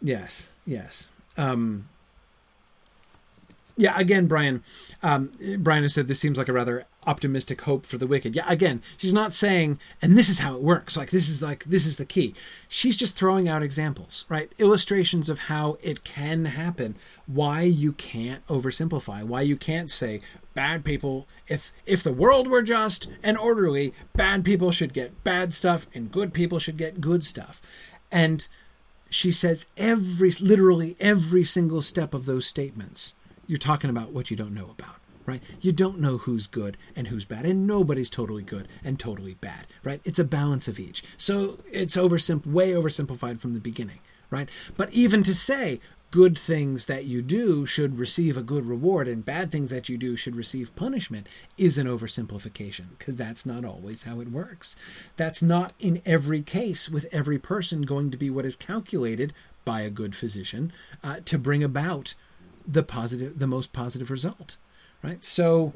yes, yes. Um, yeah, again, Brian. Um, Brian has said this seems like a rather optimistic hope for the wicked. Yeah, again, she's not saying, and this is how it works. Like this is like this is the key. She's just throwing out examples, right? Illustrations of how it can happen. Why you can't oversimplify. Why you can't say bad people. If if the world were just and orderly, bad people should get bad stuff, and good people should get good stuff. And she says every literally every single step of those statements you're talking about what you don't know about right? You don't know who's good and who's bad and nobody's totally good and totally bad right? It's a balance of each. So it's oversim- way oversimplified from the beginning right? But even to say good things that you do should receive a good reward and bad things that you do should receive punishment is an oversimplification because that's not always how it works. That's not in every case with every person going to be what is calculated by a good physician uh, to bring about the positive, the most positive result, right? So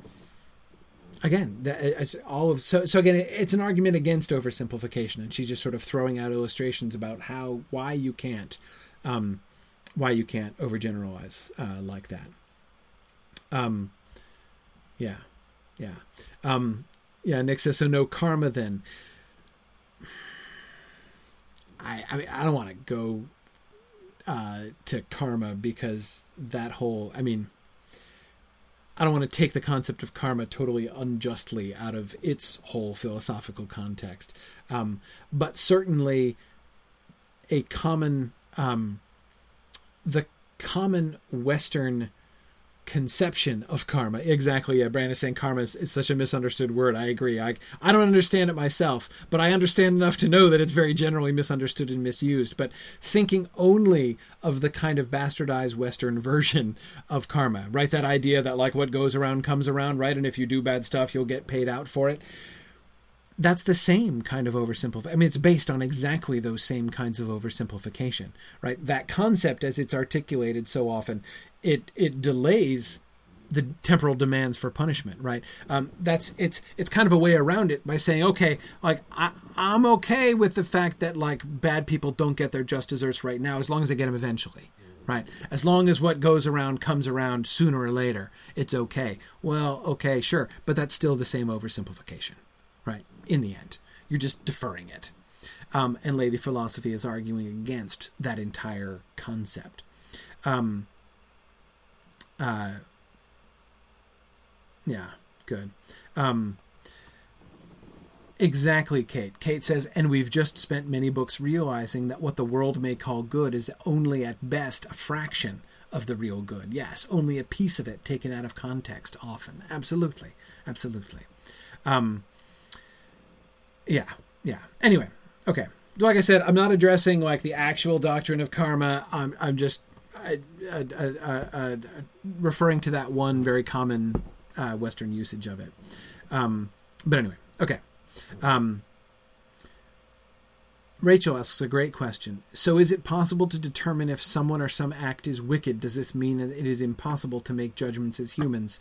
again, that, it's all of so so again, it's an argument against oversimplification, and she's just sort of throwing out illustrations about how why you can't, um, why you can't overgeneralize uh, like that. Um, yeah, yeah, um, yeah. Nick says so. No karma then. I I mean I don't want to go uh, to karma because that whole I mean I don't want to take the concept of karma totally unjustly out of its whole philosophical context, um, but certainly a common um, the common Western conception of karma. Exactly. Yeah, Brandon saying karma is, is, such a misunderstood word. I agree. I I don't understand it myself, but I understand enough to know that it's very generally misunderstood and misused. But thinking only of the kind of bastardized Western [laughs] version of karma, right? That idea that like what goes around comes around, right? And if you do bad stuff, you'll get paid out for it. That's the same kind of oversimplification. I mean, it's based on exactly those same kinds of oversimplification, right? That concept, as it's articulated so often, it it delays the temporal demands for punishment right um, that's it's it's kind of a way around it by saying okay like I, i'm okay with the fact that like bad people don't get their just desserts right now as long as they get them eventually right as long as what goes around comes around sooner or later it's okay well okay sure but that's still the same oversimplification in the end you're just deferring it um, and lady philosophy is arguing against that entire concept um, uh, yeah, good. Um, exactly, Kate. Kate says, and we've just spent many books realizing that what the world may call good is only at best a fraction of the real good. Yes, only a piece of it taken out of context often. Absolutely. Absolutely. Um, yeah, yeah. Anyway, okay. Like I said, I'm not addressing like the actual doctrine of karma. I'm, I'm just referring to that one very common uh, Western usage of it. Um, but anyway, okay. Um, Rachel asks a great question. So, is it possible to determine if someone or some act is wicked? Does this mean that it is impossible to make judgments as humans?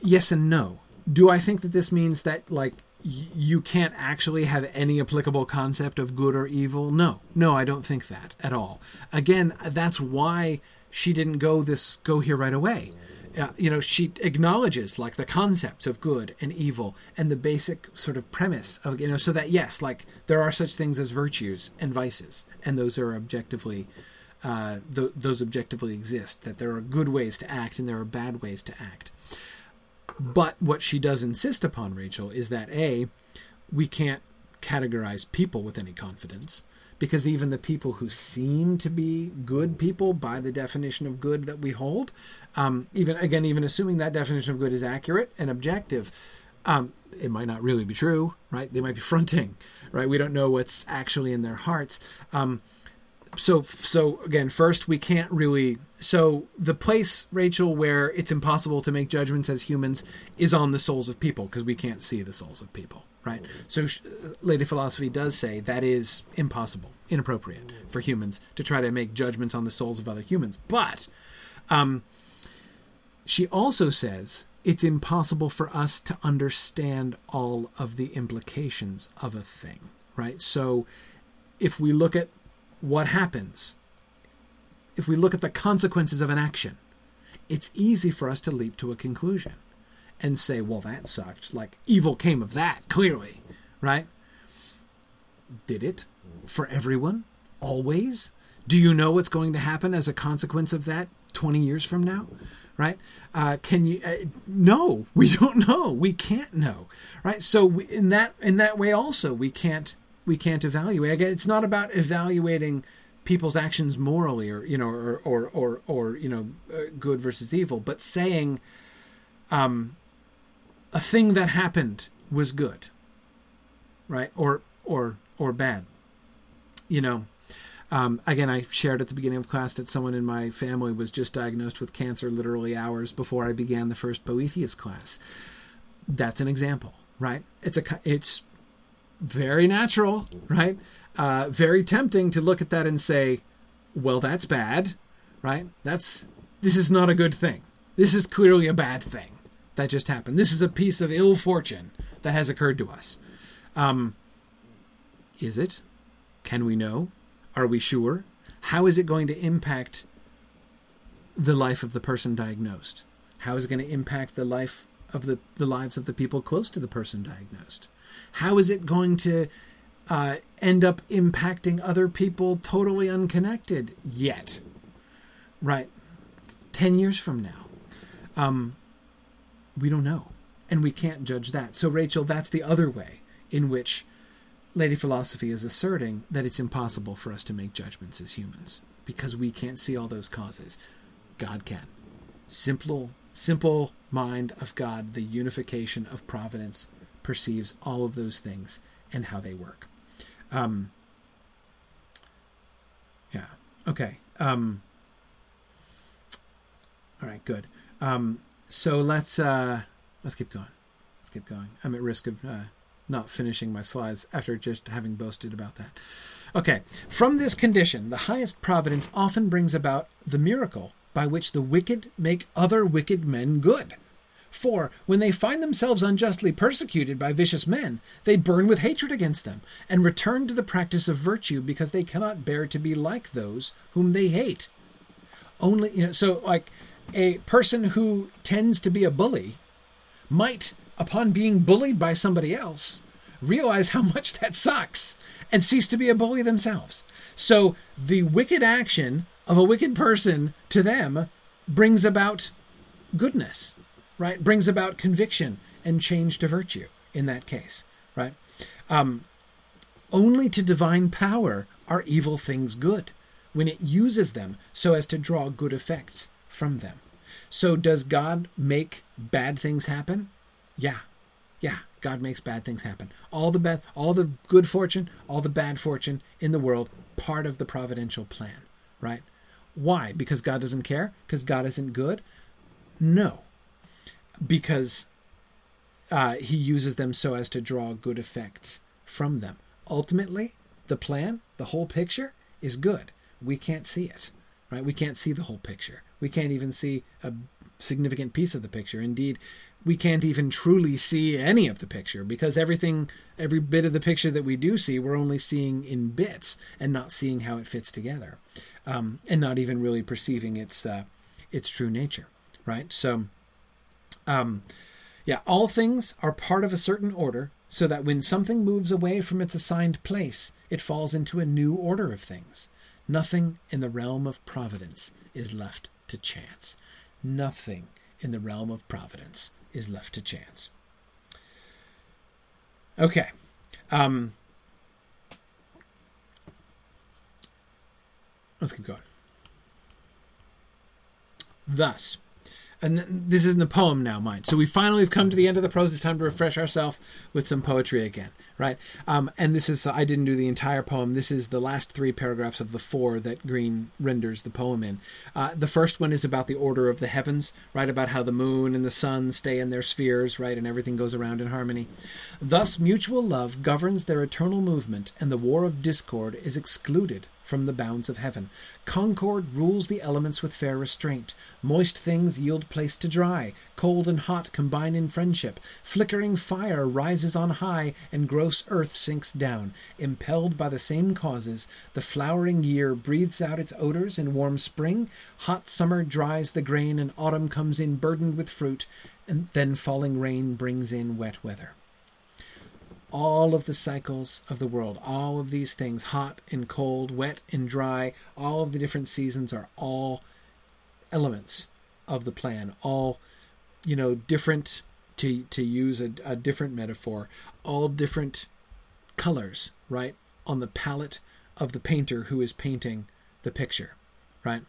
Yes and no. Do I think that this means that, like, you can't actually have any applicable concept of good or evil. No, no, I don't think that at all. Again, that's why she didn't go this go here right away. Uh, you know, she acknowledges like the concepts of good and evil and the basic sort of premise of you know, so that yes, like there are such things as virtues and vices, and those are objectively, uh, th- those objectively exist. That there are good ways to act and there are bad ways to act. But what she does insist upon, Rachel, is that a we can't categorize people with any confidence because even the people who seem to be good people by the definition of good that we hold, um, even again, even assuming that definition of good is accurate and objective, um, it might not really be true, right? They might be fronting, right? We don't know what's actually in their hearts. Um, so, so again, first we can't really. So the place, Rachel, where it's impossible to make judgments as humans is on the souls of people because we can't see the souls of people right? So, Lady Philosophy does say that is impossible, inappropriate for humans to try to make judgments on the souls of other humans. But um, she also says it's impossible for us to understand all of the implications of a thing, right? So, if we look at what happens, if we look at the consequences of an action, it's easy for us to leap to a conclusion and say, well, that sucked. Like, evil came of that, clearly, right? Did it? For everyone? Always? Do you know what's going to happen as a consequence of that 20 years from now? Right? Uh, can you? Uh, no, we [laughs] don't know. We can't know. Right? So we, in that in that way, also, we can't we can't evaluate. Again, it's not about evaluating people's actions morally, or you know, or or or, or you know, uh, good versus evil, but saying, um, a thing that happened was good right? Or or or bad. You know um, again i shared at the beginning of class that someone in my family was just diagnosed with cancer literally hours before i began the first boethius class. That's an example right? It's a it's very natural right uh, very tempting to look at that and say well that's bad right that's this is not a good thing this is clearly a bad thing that just happened. This is a piece of ill fortune that has occurred to us. Um, is it? Can we know? Are we sure? How is it going to impact the life of the person diagnosed? How is it going to impact the life of the, the lives of the people close to the person diagnosed? How is it going to uh, end up impacting other people totally unconnected yet? Right. 10 years from now. Um, we don't know. And we can't judge that. So, Rachel, that's the other way in which Lady Philosophy is asserting that it's impossible for us to make judgments as humans because we can't see all those causes. God can. Simple, simple mind of God, the unification of providence, perceives all of those things and how they work. Um, yeah. Okay. Um, all right. Good. Um, so let's uh, let's keep going. Let's keep going. I'm at risk of uh, not finishing my slides after just having boasted about that. Okay, from this condition, the highest providence often brings about the miracle by which the wicked make other wicked men good. For when they find themselves unjustly persecuted by vicious men, they burn with hatred against them, and return to the practice of virtue because they cannot bear to be like those whom they hate. Only, you know, so like a person who tends to be a bully might, upon being bullied by somebody else, realize how much that sucks and cease to be a bully themselves. So the wicked action of a wicked person to them brings about goodness, right? Brings about conviction and change to virtue in that case, right? Um, only to divine power are evil things good when it uses them so as to draw good effects from them. So, does God make bad things happen? Yeah. Yeah, God makes bad things happen. All the bad, all the good fortune, all the bad fortune in the world, part of the providential plan, right? Why? Because God doesn't care? Because God isn't good? No. Because uh, he uses them so as to draw good effects from them. Ultimately, the plan, the whole picture, is good. We can't see it, right? We can't see the whole picture we can't even see a significant piece of the picture. Indeed, we can't even truly see any of the picture because everything, every bit of the picture that we do see, we're only seeing in bits and not seeing how it fits together, um, and not even really perceiving its uh, its true nature, right? So, um, yeah, all things are part of a certain order, so that when something moves away from its assigned place, it falls into a new order of things. Nothing in the realm of providence is left to chance. Nothing in the realm of providence is left to chance. Okay. Um, let's keep going. Thus, and this is in the poem now, mind. So we finally have come to the end of the prose. It's time to refresh ourselves with some poetry again, right? Um, and this is I didn't do the entire poem. This is the last three paragraphs of the four that Green renders the poem in. Uh, the first one is about the order of the heavens, right? About how the moon and the sun stay in their spheres, right, and everything goes around in harmony. Thus, mutual love governs their eternal movement, and the war of discord is excluded from the bounds of heaven. Concord rules the elements with fair restraint. Moist things yield place to dry. Cold and hot combine in friendship. Flickering fire rises on high, and gross earth sinks down. Impelled by the same causes, the flowering year breathes out its odors in warm spring. Hot summer dries the grain, and autumn comes in burdened with fruit, and then falling rain brings in wet weather all of the cycles of the world, all of these things, hot and cold, wet and dry, all of the different seasons are all elements of the plan, all, you know, different, to, to use a, a different metaphor, all different colors, right, on the palette of the painter who is painting the picture, right?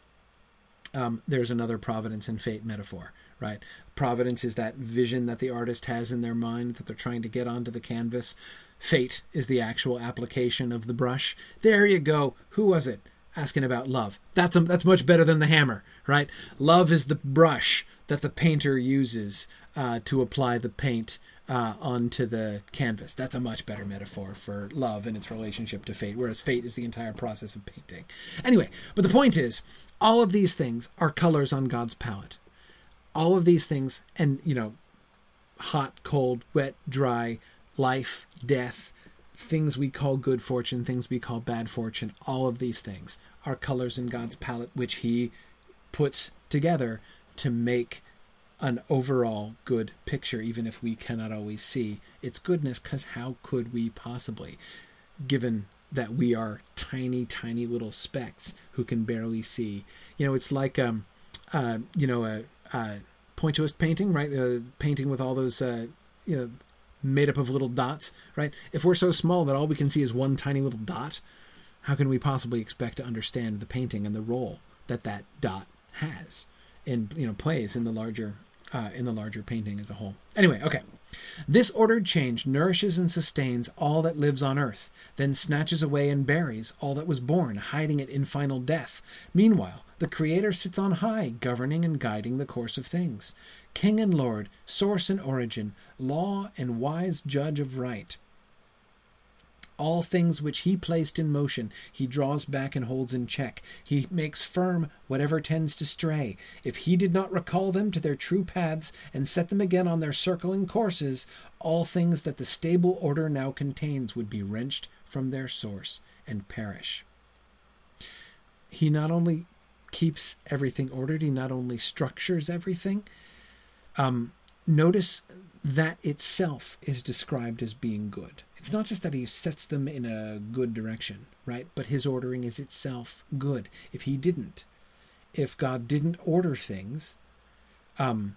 Um, there's another providence and fate metaphor, right? Providence is that vision that the artist has in their mind that they're trying to get onto the canvas. Fate is the actual application of the brush. There you go. Who was it? Asking about love. That's a, that's much better than the hammer, right? Love is the brush that the painter uses uh, to apply the paint uh, onto the canvas. That's a much better metaphor for love and its relationship to fate, whereas fate is the entire process of painting. Anyway, but the point is, all of these things are colors on God's palette all of these things, and you know, hot, cold, wet, dry, life, death, things we call good fortune, things we call bad fortune, all of these things are colors in God's palette, which He puts together to make an overall good picture, even if we cannot always see its goodness, because how could we possibly, given that we are tiny, tiny little specks who can barely see? You know, it's like, um, uh, you know, a, uh, pointillist painting, right? Uh, painting with all those, uh, you know, made up of little dots, right? If we're so small that all we can see is one tiny little dot, how can we possibly expect to understand the painting and the role that that dot has and you know plays in the larger uh, in the larger painting as a whole? Anyway, okay. This ordered change nourishes and sustains all that lives on earth, then snatches away and buries all that was born, hiding it in final death. Meanwhile, the Creator sits on high, governing and guiding the course of things. King and Lord, source and origin, law and wise judge of right. All things which he placed in motion, he draws back and holds in check. He makes firm whatever tends to stray. If he did not recall them to their true paths and set them again on their circling courses, all things that the stable order now contains would be wrenched from their source and perish. He not only keeps everything ordered. He not only structures everything. Um, notice that itself is described as being good. It's not just that he sets them in a good direction, right? But his ordering is itself good. If he didn't, if God didn't order things, um,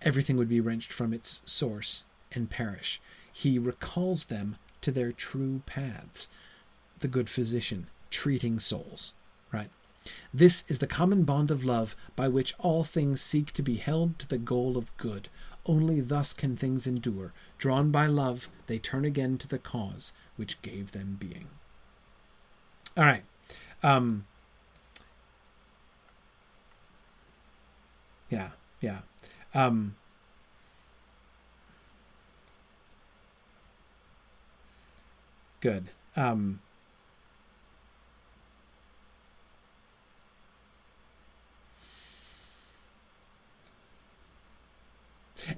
everything would be wrenched from its source and perish. He recalls them to their true paths. The good physician treating souls, right? This is the common bond of love by which all things seek to be held to the goal of good. Only thus can things endure. Drawn by love, they turn again to the cause which gave them being. All right. Um, yeah, yeah. Um, good. Um,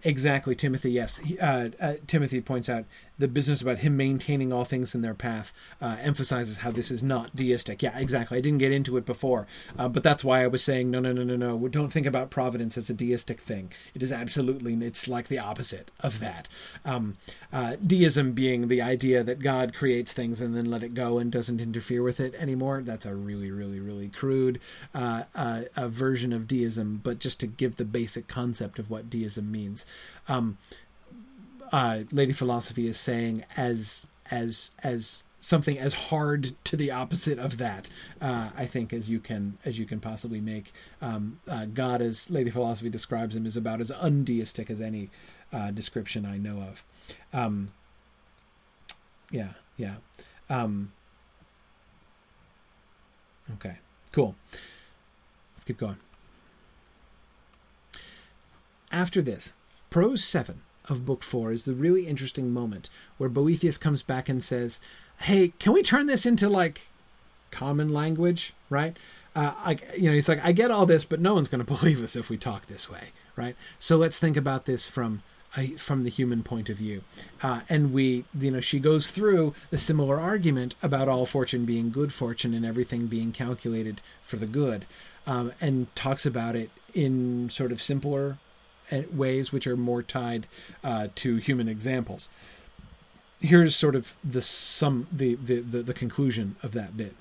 Exactly, Timothy. Yes, uh, uh, Timothy points out the business about him maintaining all things in their path uh, emphasizes how this is not deistic. Yeah, exactly. I didn't get into it before, uh, but that's why I was saying no, no, no, no, no. Don't think about providence as a deistic thing. It is absolutely. It's like the opposite of that. Um, uh, deism being the idea that God creates things and then let it go and doesn't interfere with it anymore. That's a really, really, really crude uh, uh, version of deism. But just to give the basic concept of what deism means. Um, uh, Lady Philosophy is saying as as as something as hard to the opposite of that. Uh, I think as you can as you can possibly make um, uh, God, as Lady Philosophy describes him, is about as undeistic as any uh, description I know of. Um, yeah, yeah. Um, okay, cool. Let's keep going. After this, prose seven of book four is the really interesting moment where Boethius comes back and says, "Hey, can we turn this into like common language, right?" Uh, I, you know, he's like, "I get all this, but no one's going [laughs] to believe us if we talk this way, right?" So let's think about this from from the human point of view, uh, and we, you know, she goes through the similar argument about all fortune being good fortune and everything being calculated for the good, um, and talks about it in sort of simpler ways which are more tied uh, to human examples. Here's sort of the sum, the, the, the, the conclusion of that bit.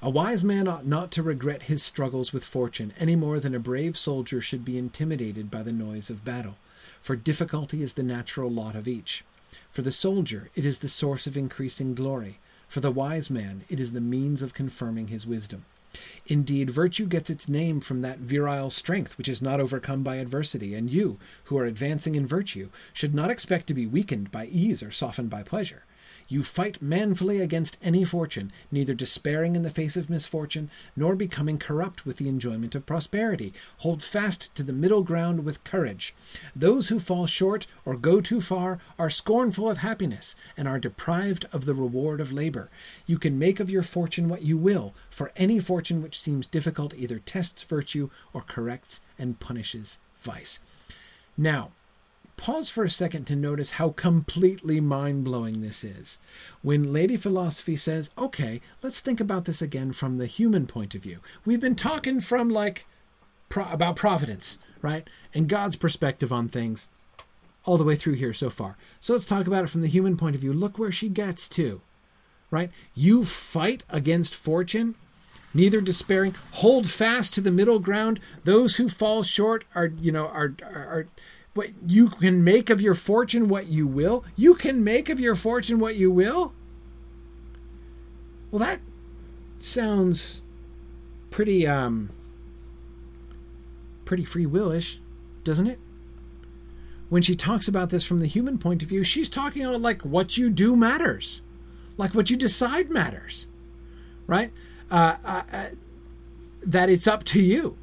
A wise man ought not to regret his struggles with fortune any more than a brave soldier should be intimidated by the noise of battle, for difficulty is the natural lot of each. For the soldier, it is the source of increasing glory. For the wise man, it is the means of confirming his wisdom. Indeed, virtue gets its name from that virile strength which is not overcome by adversity, and you, who are advancing in virtue, should not expect to be weakened by ease or softened by pleasure. You fight manfully against any fortune, neither despairing in the face of misfortune, nor becoming corrupt with the enjoyment of prosperity. Hold fast to the middle ground with courage. Those who fall short or go too far are scornful of happiness, and are deprived of the reward of labor. You can make of your fortune what you will, for any fortune which seems difficult either tests virtue or corrects and punishes vice. Now, pause for a second to notice how completely mind blowing this is. When Lady Philosophy says, okay, let's think about this again from the human point of view. We've been talking from like pro- about providence, right? And God's perspective on things all the way through here so far. So let's talk about it from the human point of view. Look where she gets to, right? You fight against fortune neither despairing hold fast to the middle ground those who fall short are you know are are, are but you can make of your fortune what you will. You can make of your fortune what you will. Well, that sounds pretty um pretty free willish, doesn't it? When she talks about this from the human point of view, she's talking about like what you do matters, like what you decide matters, right? Uh, uh, uh, that it's up to you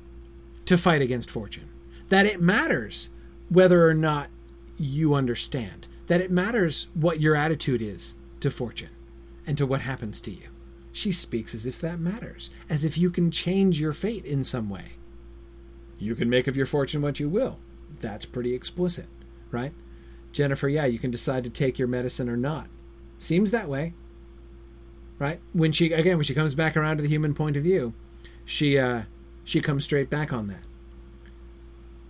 to fight against fortune. That it matters whether or not you understand that it matters what your attitude is to fortune and to what happens to you. She speaks as if that matters, as if you can change your fate in some way. You can make of your fortune what you will. That's pretty explicit, right? Jennifer, yeah, you can decide to take your medicine or not. Seems that way, right? When she again, when she comes back around to the human point of view, she uh, she comes straight back on that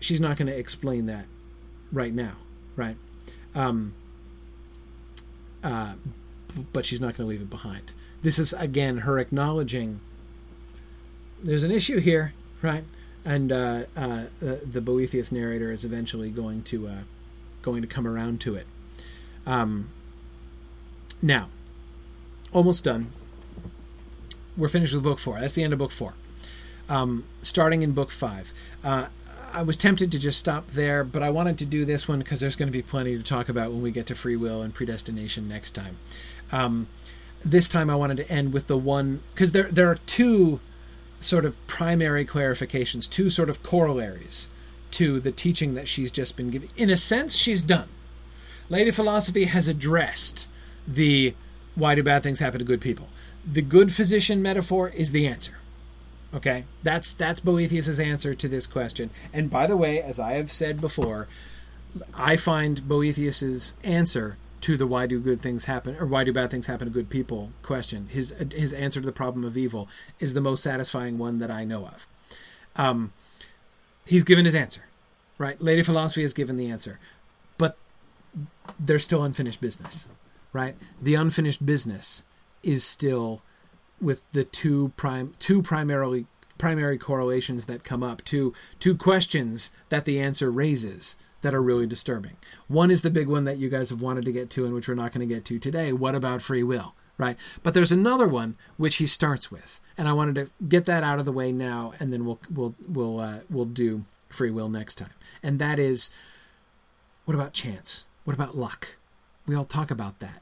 she's not going to explain that right now, right? Um, uh, but she's not going to leave it behind. This is again her acknowledging there's an issue here, right? And uh, uh, the Boethius narrator is eventually going to uh, going to come around to it. Um, now, almost done. We're finished with book four. That's the end of book four. Um, starting in book five. I was tempted to just stop there, but I wanted to do this one because there's going to be plenty to talk about when we get to free will and predestination next time. Um, this time I wanted to end with the one because there there are two sort of primary clarifications, two sort of corollaries to the teaching that she's just been giving. In a sense, she's done. Lady Philosophy has addressed the why do bad things happen to good people. The good physician metaphor is the answer. Okay, that's that's Boethius's answer to this question. And by the way, as I have said before, I find Boethius's answer to the why do good things happen or why do bad things happen to good people question his his answer to the problem of evil is the most satisfying one that I know of. Um, he's given his answer, right? Lady Philosophy has given the answer, but there's still unfinished business, right? The unfinished business is still with the two prime two primarily primary correlations that come up to two questions that the answer raises that are really disturbing. One is the big one that you guys have wanted to get to and which we're not going to get to today. What about free will? Right? But there's another one which he starts with, and I wanted to get that out of the way now, and then we'll we'll we'll uh, we'll do free will next time. And that is, what about chance? What about luck? We all talk about that.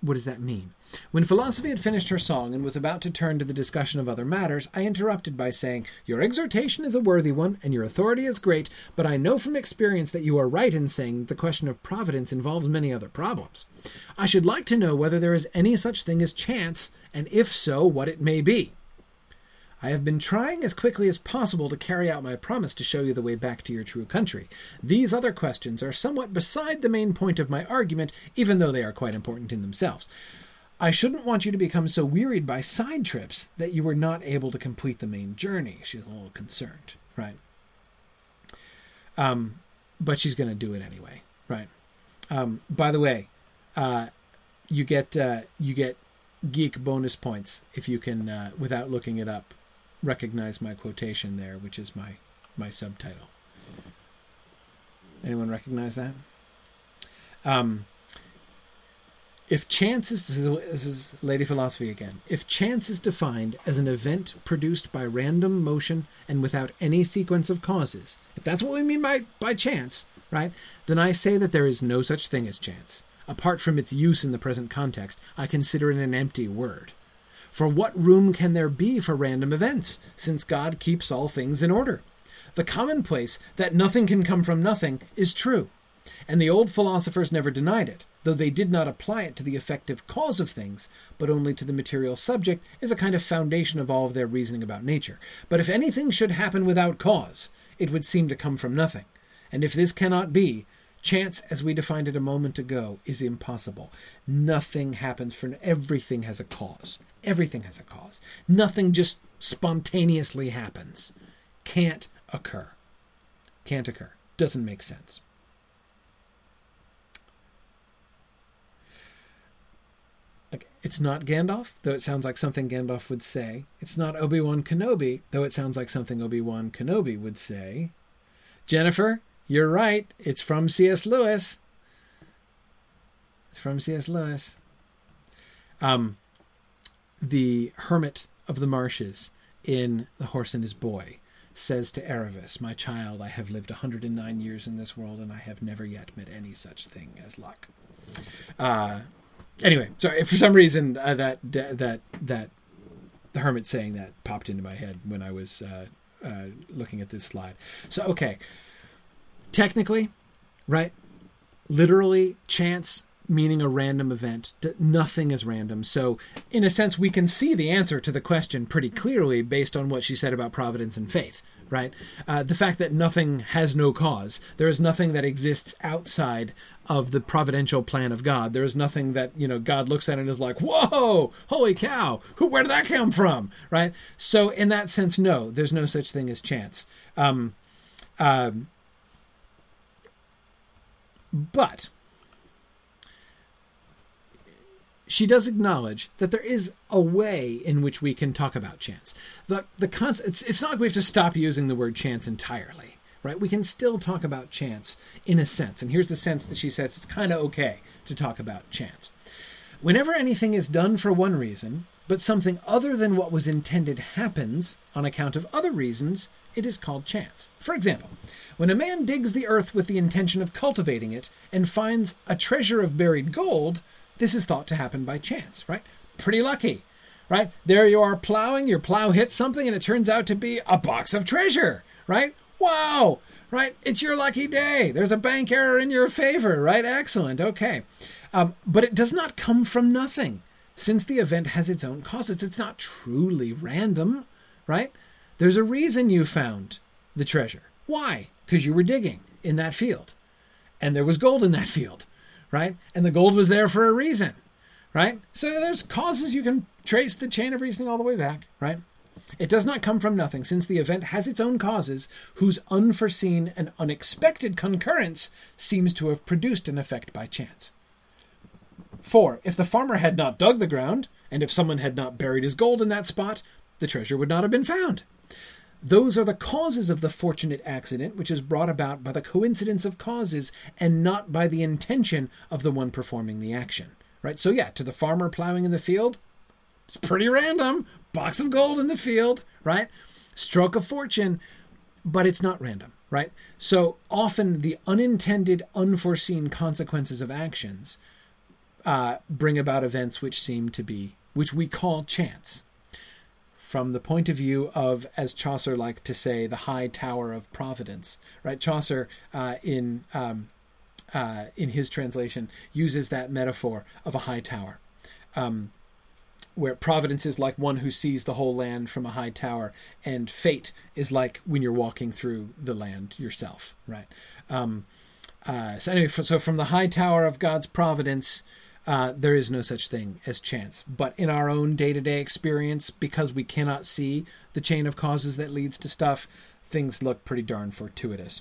What does that mean? When philosophy had finished her song and was about to turn to the discussion of other matters, I interrupted by saying, Your exhortation is a worthy one, and your authority is great, but I know from experience that you are right in saying that the question of providence involves many other problems. I should like to know whether there is any such thing as chance, and if so, what it may be. I have been trying as quickly as possible to carry out my promise to show you the way back to your true country. These other questions are somewhat beside the main point of my argument, even though they are quite important in themselves. I shouldn't want you to become so wearied by side trips that you were not able to complete the main journey. She's a little concerned, right? Um, but she's going to do it anyway, right? Um, by the way, uh, you get uh, you get geek bonus points if you can, uh, without looking it up, recognize my quotation there, which is my my subtitle. Anyone recognize that? Um, if chance is this is Lady Philosophy again. If chance is defined as an event produced by random motion and without any sequence of causes, if that's what we mean by by chance, right? Then I say that there is no such thing as chance. Apart from its use in the present context, I consider it an empty word. For what room can there be for random events, since God keeps all things in order? The commonplace that nothing can come from nothing is true, and the old philosophers never denied it though they did not apply it to the effective cause of things, but only to the material subject, is a kind of foundation of all of their reasoning about nature. But if anything should happen without cause, it would seem to come from nothing. And if this cannot be, chance, as we defined it a moment ago, is impossible. Nothing happens for everything has a cause. Everything has a cause. Nothing just spontaneously happens. Can't occur. Can't occur. Doesn't make sense. It's not Gandalf, though it sounds like something Gandalf would say. It's not Obi Wan Kenobi, though it sounds like something Obi Wan Kenobi would say. Jennifer, you're right. It's from C.S. Lewis. It's from C.S. Lewis. Um, the hermit of the marshes in The Horse and His Boy says to Aravis, My child, I have lived a 109 years in this world, and I have never yet met any such thing as luck. Uh, anyway, sorry for some reason uh, that that that the hermit saying that popped into my head when I was uh, uh, looking at this slide. So okay, technically, right? Literally, chance meaning a random event. Nothing is random. So, in a sense, we can see the answer to the question pretty clearly based on what she said about providence and fate right? Uh, the fact that nothing has no cause. There is nothing that exists outside of the providential plan of God. There is nothing that, you know, God looks at and is like, whoa, holy cow, who, where did that come from? Right? So, in that sense, no, there's no such thing as chance. Um, um, but she does acknowledge that there is a way in which we can talk about chance. The the concept it's, it's not like we have to stop using the word chance entirely, right? We can still talk about chance in a sense. And here's the sense that she says it's kind of okay to talk about chance. Whenever anything is done for one reason, but something other than what was intended happens on account of other reasons, it is called chance. For example, when a man digs the earth with the intention of cultivating it and finds a treasure of buried gold, this is thought to happen by chance, right? Pretty lucky, right? There you are plowing, your plow hits something, and it turns out to be a box of treasure, right? Wow, right? It's your lucky day. There's a bank error in your favor, right? Excellent. Okay. Um, but it does not come from nothing. Since the event has its own causes, it's not truly random, right? There's a reason you found the treasure. Why? Because you were digging in that field. and there was gold in that [laughs] field, right? And the gold was there for a reason, right? So there's causes you can trace the chain of reasoning all the way back, right? It does not come from nothing, since the event has its own causes, whose unforeseen and unexpected concurrence seems to have produced an effect by chance. 4. If the farmer had not dug the ground, and if someone had not buried his gold in that spot, the treasure would not have been found. Those are the causes of the fortunate accident which is brought about by the coincidence of causes and not by the intention of the one performing the action. Right? So, yeah, to the farmer plowing in the field, it's pretty random. Box of gold in the field, right? Stroke of fortune, but it's not random, right? So often the unintended, unforeseen consequences of actions uh, bring about events which seem to be, which we call chance. From the point of view of, as Chaucer liked to say, the high tower of providence, right? Chaucer uh, in um, uh, in his translation uses that metaphor of a high tower. Um, where providence is like one who sees the whole land from a high tower, and fate is like when you're walking through the land yourself, right? Um, uh, so anyway, so from the high tower of God's providence, uh, there is no such thing as chance. But in our own day-to-day experience, because we cannot see the chain of causes that leads to stuff, things look pretty darn fortuitous.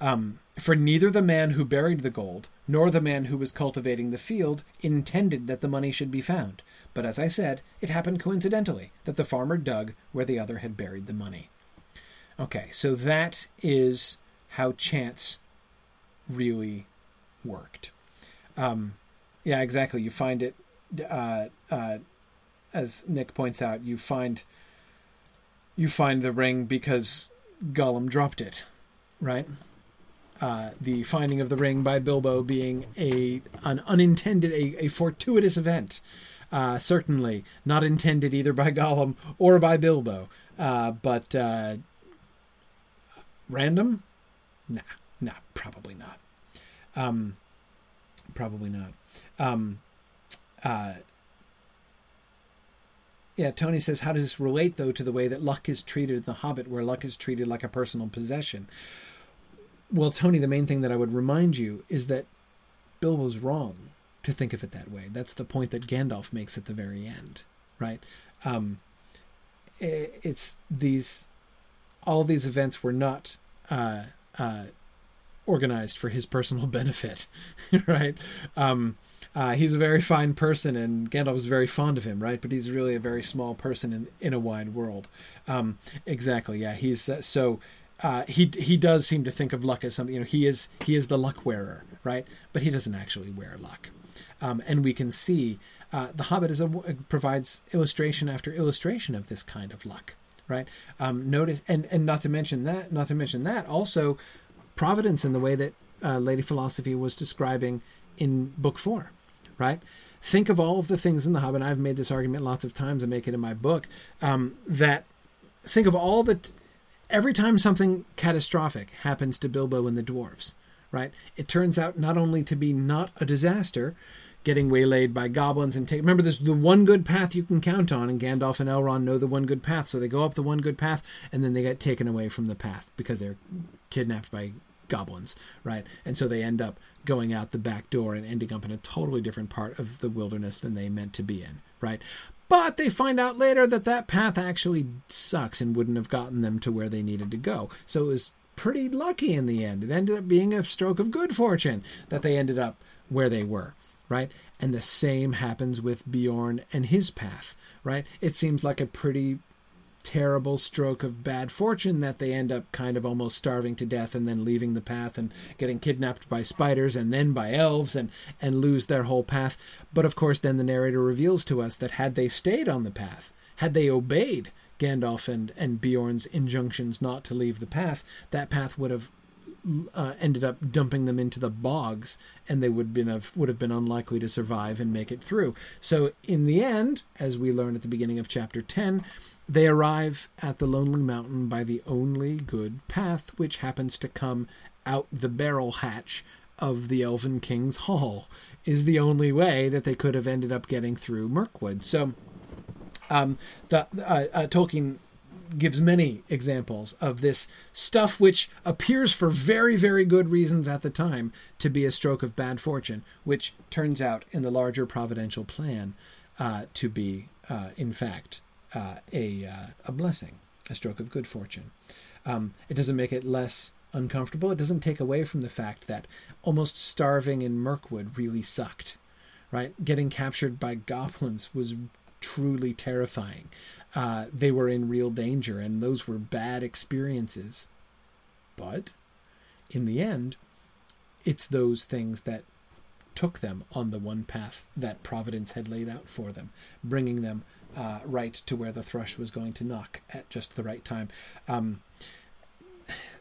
Um, for neither the man who buried the gold nor the man who was cultivating the field intended that the money should be found. But as I said, it happened coincidentally that the farmer dug where the other had buried the money. Okay, so that is how chance really worked. Um, yeah, exactly. You find it, uh, uh, as Nick points out, you find you find the ring because Gollum dropped it, right? Uh, the finding of the ring by Bilbo being a an unintended, a, a fortuitous event. Uh, certainly not intended either by Gollum or by Bilbo, uh, but uh, random? Nah, nah, probably not. Um, probably not. Um, uh, yeah, Tony says, how does this relate, though, to the way that luck is treated in The Hobbit, where luck is treated like a personal possession? Well, Tony, the main thing that I would remind you is that Bilbo's wrong to think of it that way. That's the point that Gandalf makes at the very end, right? Um, it's these, all these events were not uh, uh, organized for his personal [laughs] benefit, [laughs] right? Um, uh, he's a very fine person, and Gandalf is very fond of him, right? But he's really a very small person in in a wide world. Um, exactly, yeah. He's uh, so uh, he he does seem to think of luck as something. You know, he is he is the luck wearer, right? But he doesn't actually wear luck, um, and we can see uh, the Hobbit is a, provides illustration after illustration of this kind of luck, right? Um, notice, and and not to mention that, not to mention that, also providence in the way that uh, Lady Philosophy was describing in Book Four, right? Think of all of the things in the Hobbit. I've made this argument lots of times. I make it in my book. Um, that think of all the every time something catastrophic happens to Bilbo and the dwarves, right? It turns out not only to be not a disaster, getting waylaid by goblins and take. Remember, there's the one good path you can count on, and Gandalf and Elrond know the one good path, so they go up the one good path, and then they get taken away from the path because they're kidnapped by goblins, right? And so they end up going out the back door and ending up in a totally different part of the wilderness than they meant to be in, right? But they find out later that that path actually sucks and wouldn't have gotten them to where they needed to go. So it was pretty lucky in the end. It ended up being a stroke of good fortune that they ended up where they were, right? And the same happens with Beorn and his path, right? It seems like a pretty terrible stroke of bad fortune that they end up kind of almost starving to death and then leaving the path and getting kidnapped by spiders and then by elves and and lose their whole path. But of course then the narrator reveals to us that had they stayed on the path had they obeyed Gandalf and and Beorn's injunctions not to leave the path that path would have uh, ended up dumping them into the bogs, and they would been have, would have been unlikely to survive and make it through. So in the end, as we learn at the beginning of chapter ten, they arrive at the lonely mountain by the only good path, which happens to come out the barrel hatch of the Elven King's Hall. Is the only way that they could have ended up getting through Mirkwood. So, um, the uh, uh, Tolkien gives many examples of this stuff which appears for very, very good reasons at the time to be a stroke of bad fortune, which turns out in the larger providential plan uh, to be, uh, in fact, uh, a, uh, a blessing, a stroke of good fortune. Um, it doesn't make it less uncomfortable. It doesn't take away from the fact that almost starving in Mirkwood really sucked, right? Getting captured by goblins was truly terrifying. Uh, they were in real danger, and those were bad experiences. But in the end, it's those things that took them on the one path that Providence had laid out for them, bringing them uh, right to where the thrush was going to knock at just the right time. Um,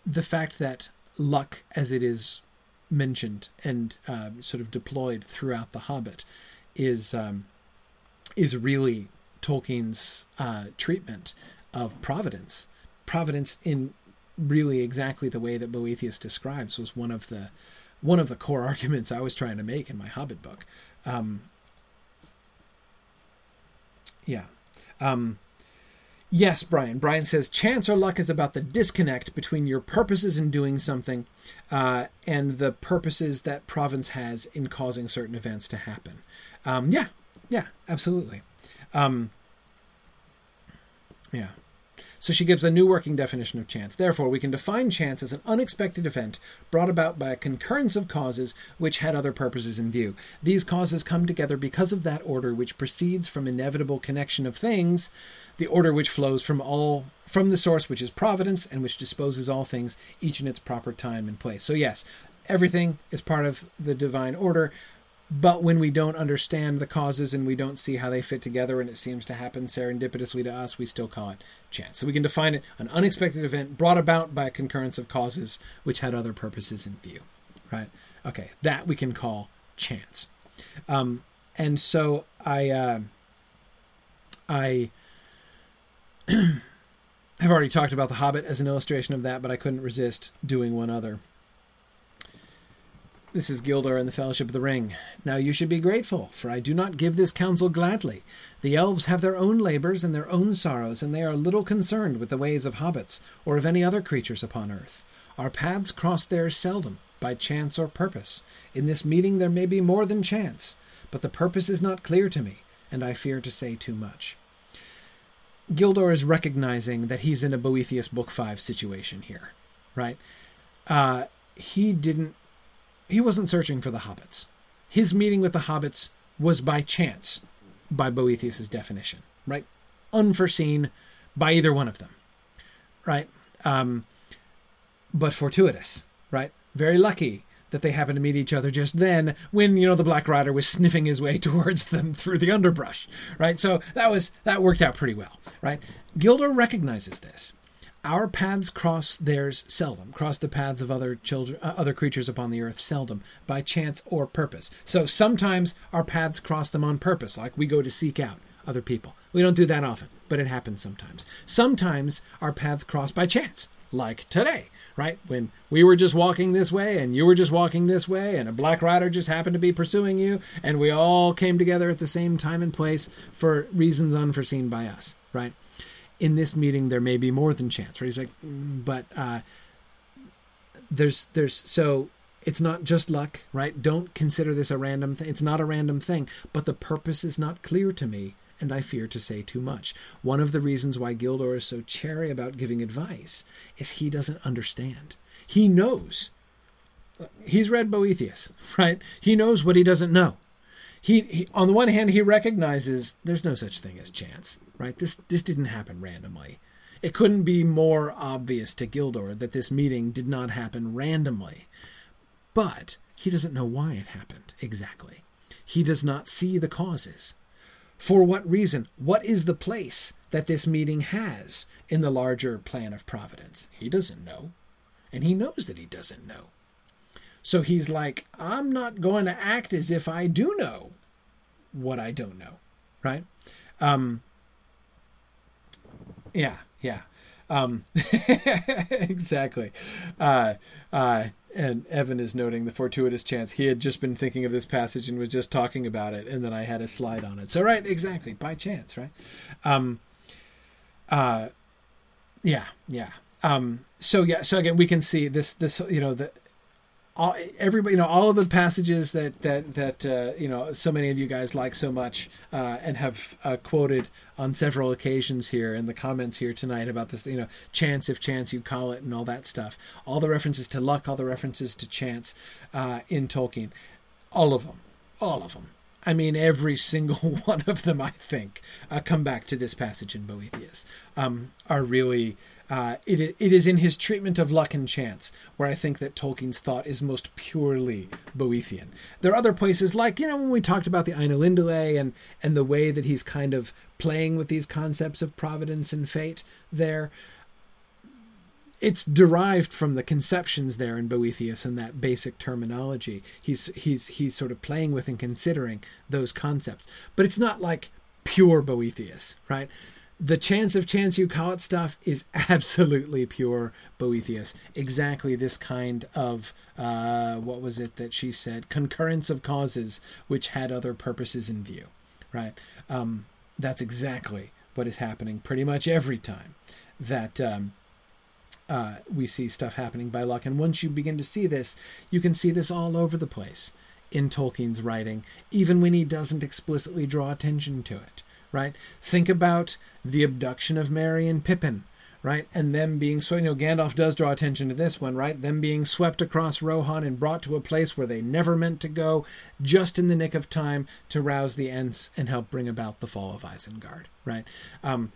the fact that luck, as it is mentioned and uh, sort of deployed throughout The Hobbit, is um, is really Tolkien's uh, treatment of providence. Providence in really exactly the way that Boethius describes was one of the one of the core [laughs] arguments I was trying to make in my Hobbit book. Um, yeah. Um, yes, Brian. Brian says chance or luck is about the disconnect between your purposes in doing something uh, and the purposes that Providence has in causing certain events to happen. Um, yeah, yeah, absolutely. Um, yeah. So she gives a new working definition of chance. Therefore, we can define chance as an unexpected event brought about by a concurrence of causes which had other purposes in view. These causes come together because of that order which proceeds from inevitable connection of things, the order which flows from all from the source which is providence and which disposes all things each in its proper time and place. So yes, everything is part of the divine order. But when we don't understand the causes and we don't see how they fit together and it seems to happen serendipitously to us, we still call it chance. So we can define it an unexpected event brought about by a concurrence of causes which had other purposes in view. Right? Okay, that we can call chance. Um, and so I, uh, I [clears throat] have already talked about The Hobbit as an illustration of that, but I couldn't resist doing one other. This is Gildor and the Fellowship of the Ring. Now you should be grateful, for I do not give this counsel gladly. The elves have their own labors and their own sorrows, and they are little concerned with the ways of hobbits or of any other creatures upon earth. Our paths cross there seldom, by chance or purpose. In this meeting there may be more than chance, but the purpose is not clear to me, and I fear to say too much. Gildor is recognizing that he's in a Boethius Book 5 situation here, right? Uh, he didn't he wasn't searching for the hobbits. His meeting with the hobbits was by chance, by Boethius's definition, right? Unforeseen by either one of them, right? Um, but fortuitous, right? Very lucky that they happened to meet each other just then when you know the black rider was sniffing his way [laughs] towards them through the underbrush right so that was that worked out pretty well right gildor recognizes this our paths cross theirs seldom, cross the paths of other children, uh, other creatures upon the earth seldom, by chance or purpose. So sometimes our paths cross them on purpose, like we go to seek out other people. We don't do that often, but it happens sometimes. Sometimes our paths cross by chance, like today, right? When we were just walking this way and you were just walking this way and a black rider just happened to be pursuing you and we all came together at the same time and place for reasons unforeseen by us, right? In this meeting there may be more than chance right he's like mm, but uh, there's there's so it's not just luck right don't consider this a random thing it's not a random thing but the purpose is not clear to me and I fear to say too much. One of the reasons why Gildor is so chary about giving advice is he doesn't understand. He knows. He's read Boethius, [laughs] right? He knows what he doesn't know he, he on the one hand he recognizes there's no such thing as chance, right? This this didn't happen randomly. It couldn't be more obvious to Gildor that this meeting did not happen randomly. But he doesn't know why it happened exactly. He does not see the causes. For what reason? What is the place that this meeting has in the larger plan of providence? He doesn't know. And he knows that he doesn't know. So he's like, I'm not going to act as if I do know what I don't know, right? Um, yeah, yeah, um, [laughs] exactly. Uh, uh, and Evan is noting the fortuitous chance. He had just been thinking of this passage and was just talking about it, and then I had a slide on it. So, right, exactly, by chance, right? Um, uh, yeah, yeah. Um, so yeah, so again, we can see this. This you know the all, everybody, you know, all of the passages that that that uh, you know, so many of you guys like so much uh, and have uh, quoted on several occasions here in the comments here tonight about this, you know, chance if chance you call it, and all that stuff. All the references to luck, all the references to chance uh, in Tolkien, all of them, all of them. I mean, every single [laughs] one of them, I think, uh, come back to this passage in Boethius, um, are really uh, it, it is in his treatment of luck and chance where I think that Tolkien's thought is most purely Boethian. There are other places, like, you know, when we talked about the Ainulindalë and, and the way that he's kind of playing with these concepts of providence and fate there, it's derived from the conceptions there in Boethius and that basic terminology. He's he's he's sort of playing with and considering those concepts, but it's not like pure Boethius, right? The chance of chance you call it stuff is [laughs] absolutely pure Boethius. Exactly this kind of uh, what was it that she said? Concurrence of causes which had other purposes in view. Right. Um, that's exactly what is happening pretty much every time that um, uh, we see stuff happening by luck. And once you begin to see this, you can see this all over the place in Tolkien's writing, even when he doesn't explicitly draw attention to it right? Think about the abduction of Merry and Pippin, right? And them being so, you know, Gandalf does draw attention to this one, right? Them being swept across Rohan and brought to a place where they never meant to go, just in the nick of time to rouse the Ents and help bring about the fall of Isengard, right? Um,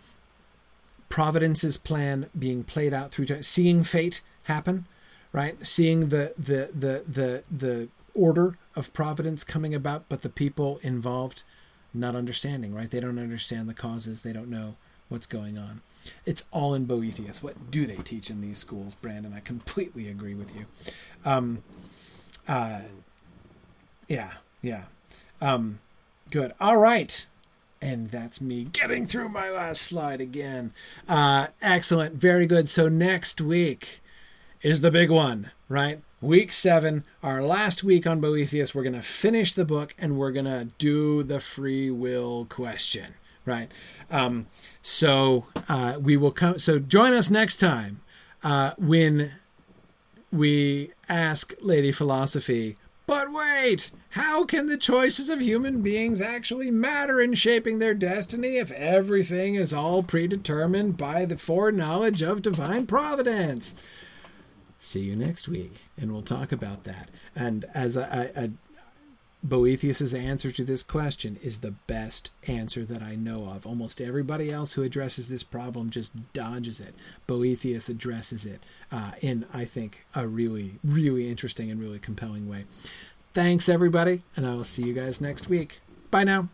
Providence's plan being played out through time, seeing fate happen, right? Seeing the the the the the order of Providence coming about, but the people involved not understanding, right? They don't understand the causes, they don't know what's going on. It's all in Boethius. What do they teach in these schools, Brandon? I completely agree with you. Um, uh, yeah, yeah. Um, good. All right. And that's me getting through my last slide again. Uh, excellent. Very good. So next week is the big one, right? Week seven, our last week on Boethius, we're going to finish the book and we're going to do the free will question, right? Um, so uh, we will come. So join us next time uh, when we ask Lady Philosophy. But wait, how can the choices of human beings actually matter in shaping their destiny if everything is all predetermined by the foreknowledge of divine providence? See you next week and we'll talk about that and as I, I, I Boethius's answer to this question is the best answer that I know of. Almost everybody else who addresses this problem just dodges it. Boethius addresses it uh, in, I think, a really, really interesting and really compelling way. Thanks, everybody, and I will see you guys next week. Bye now.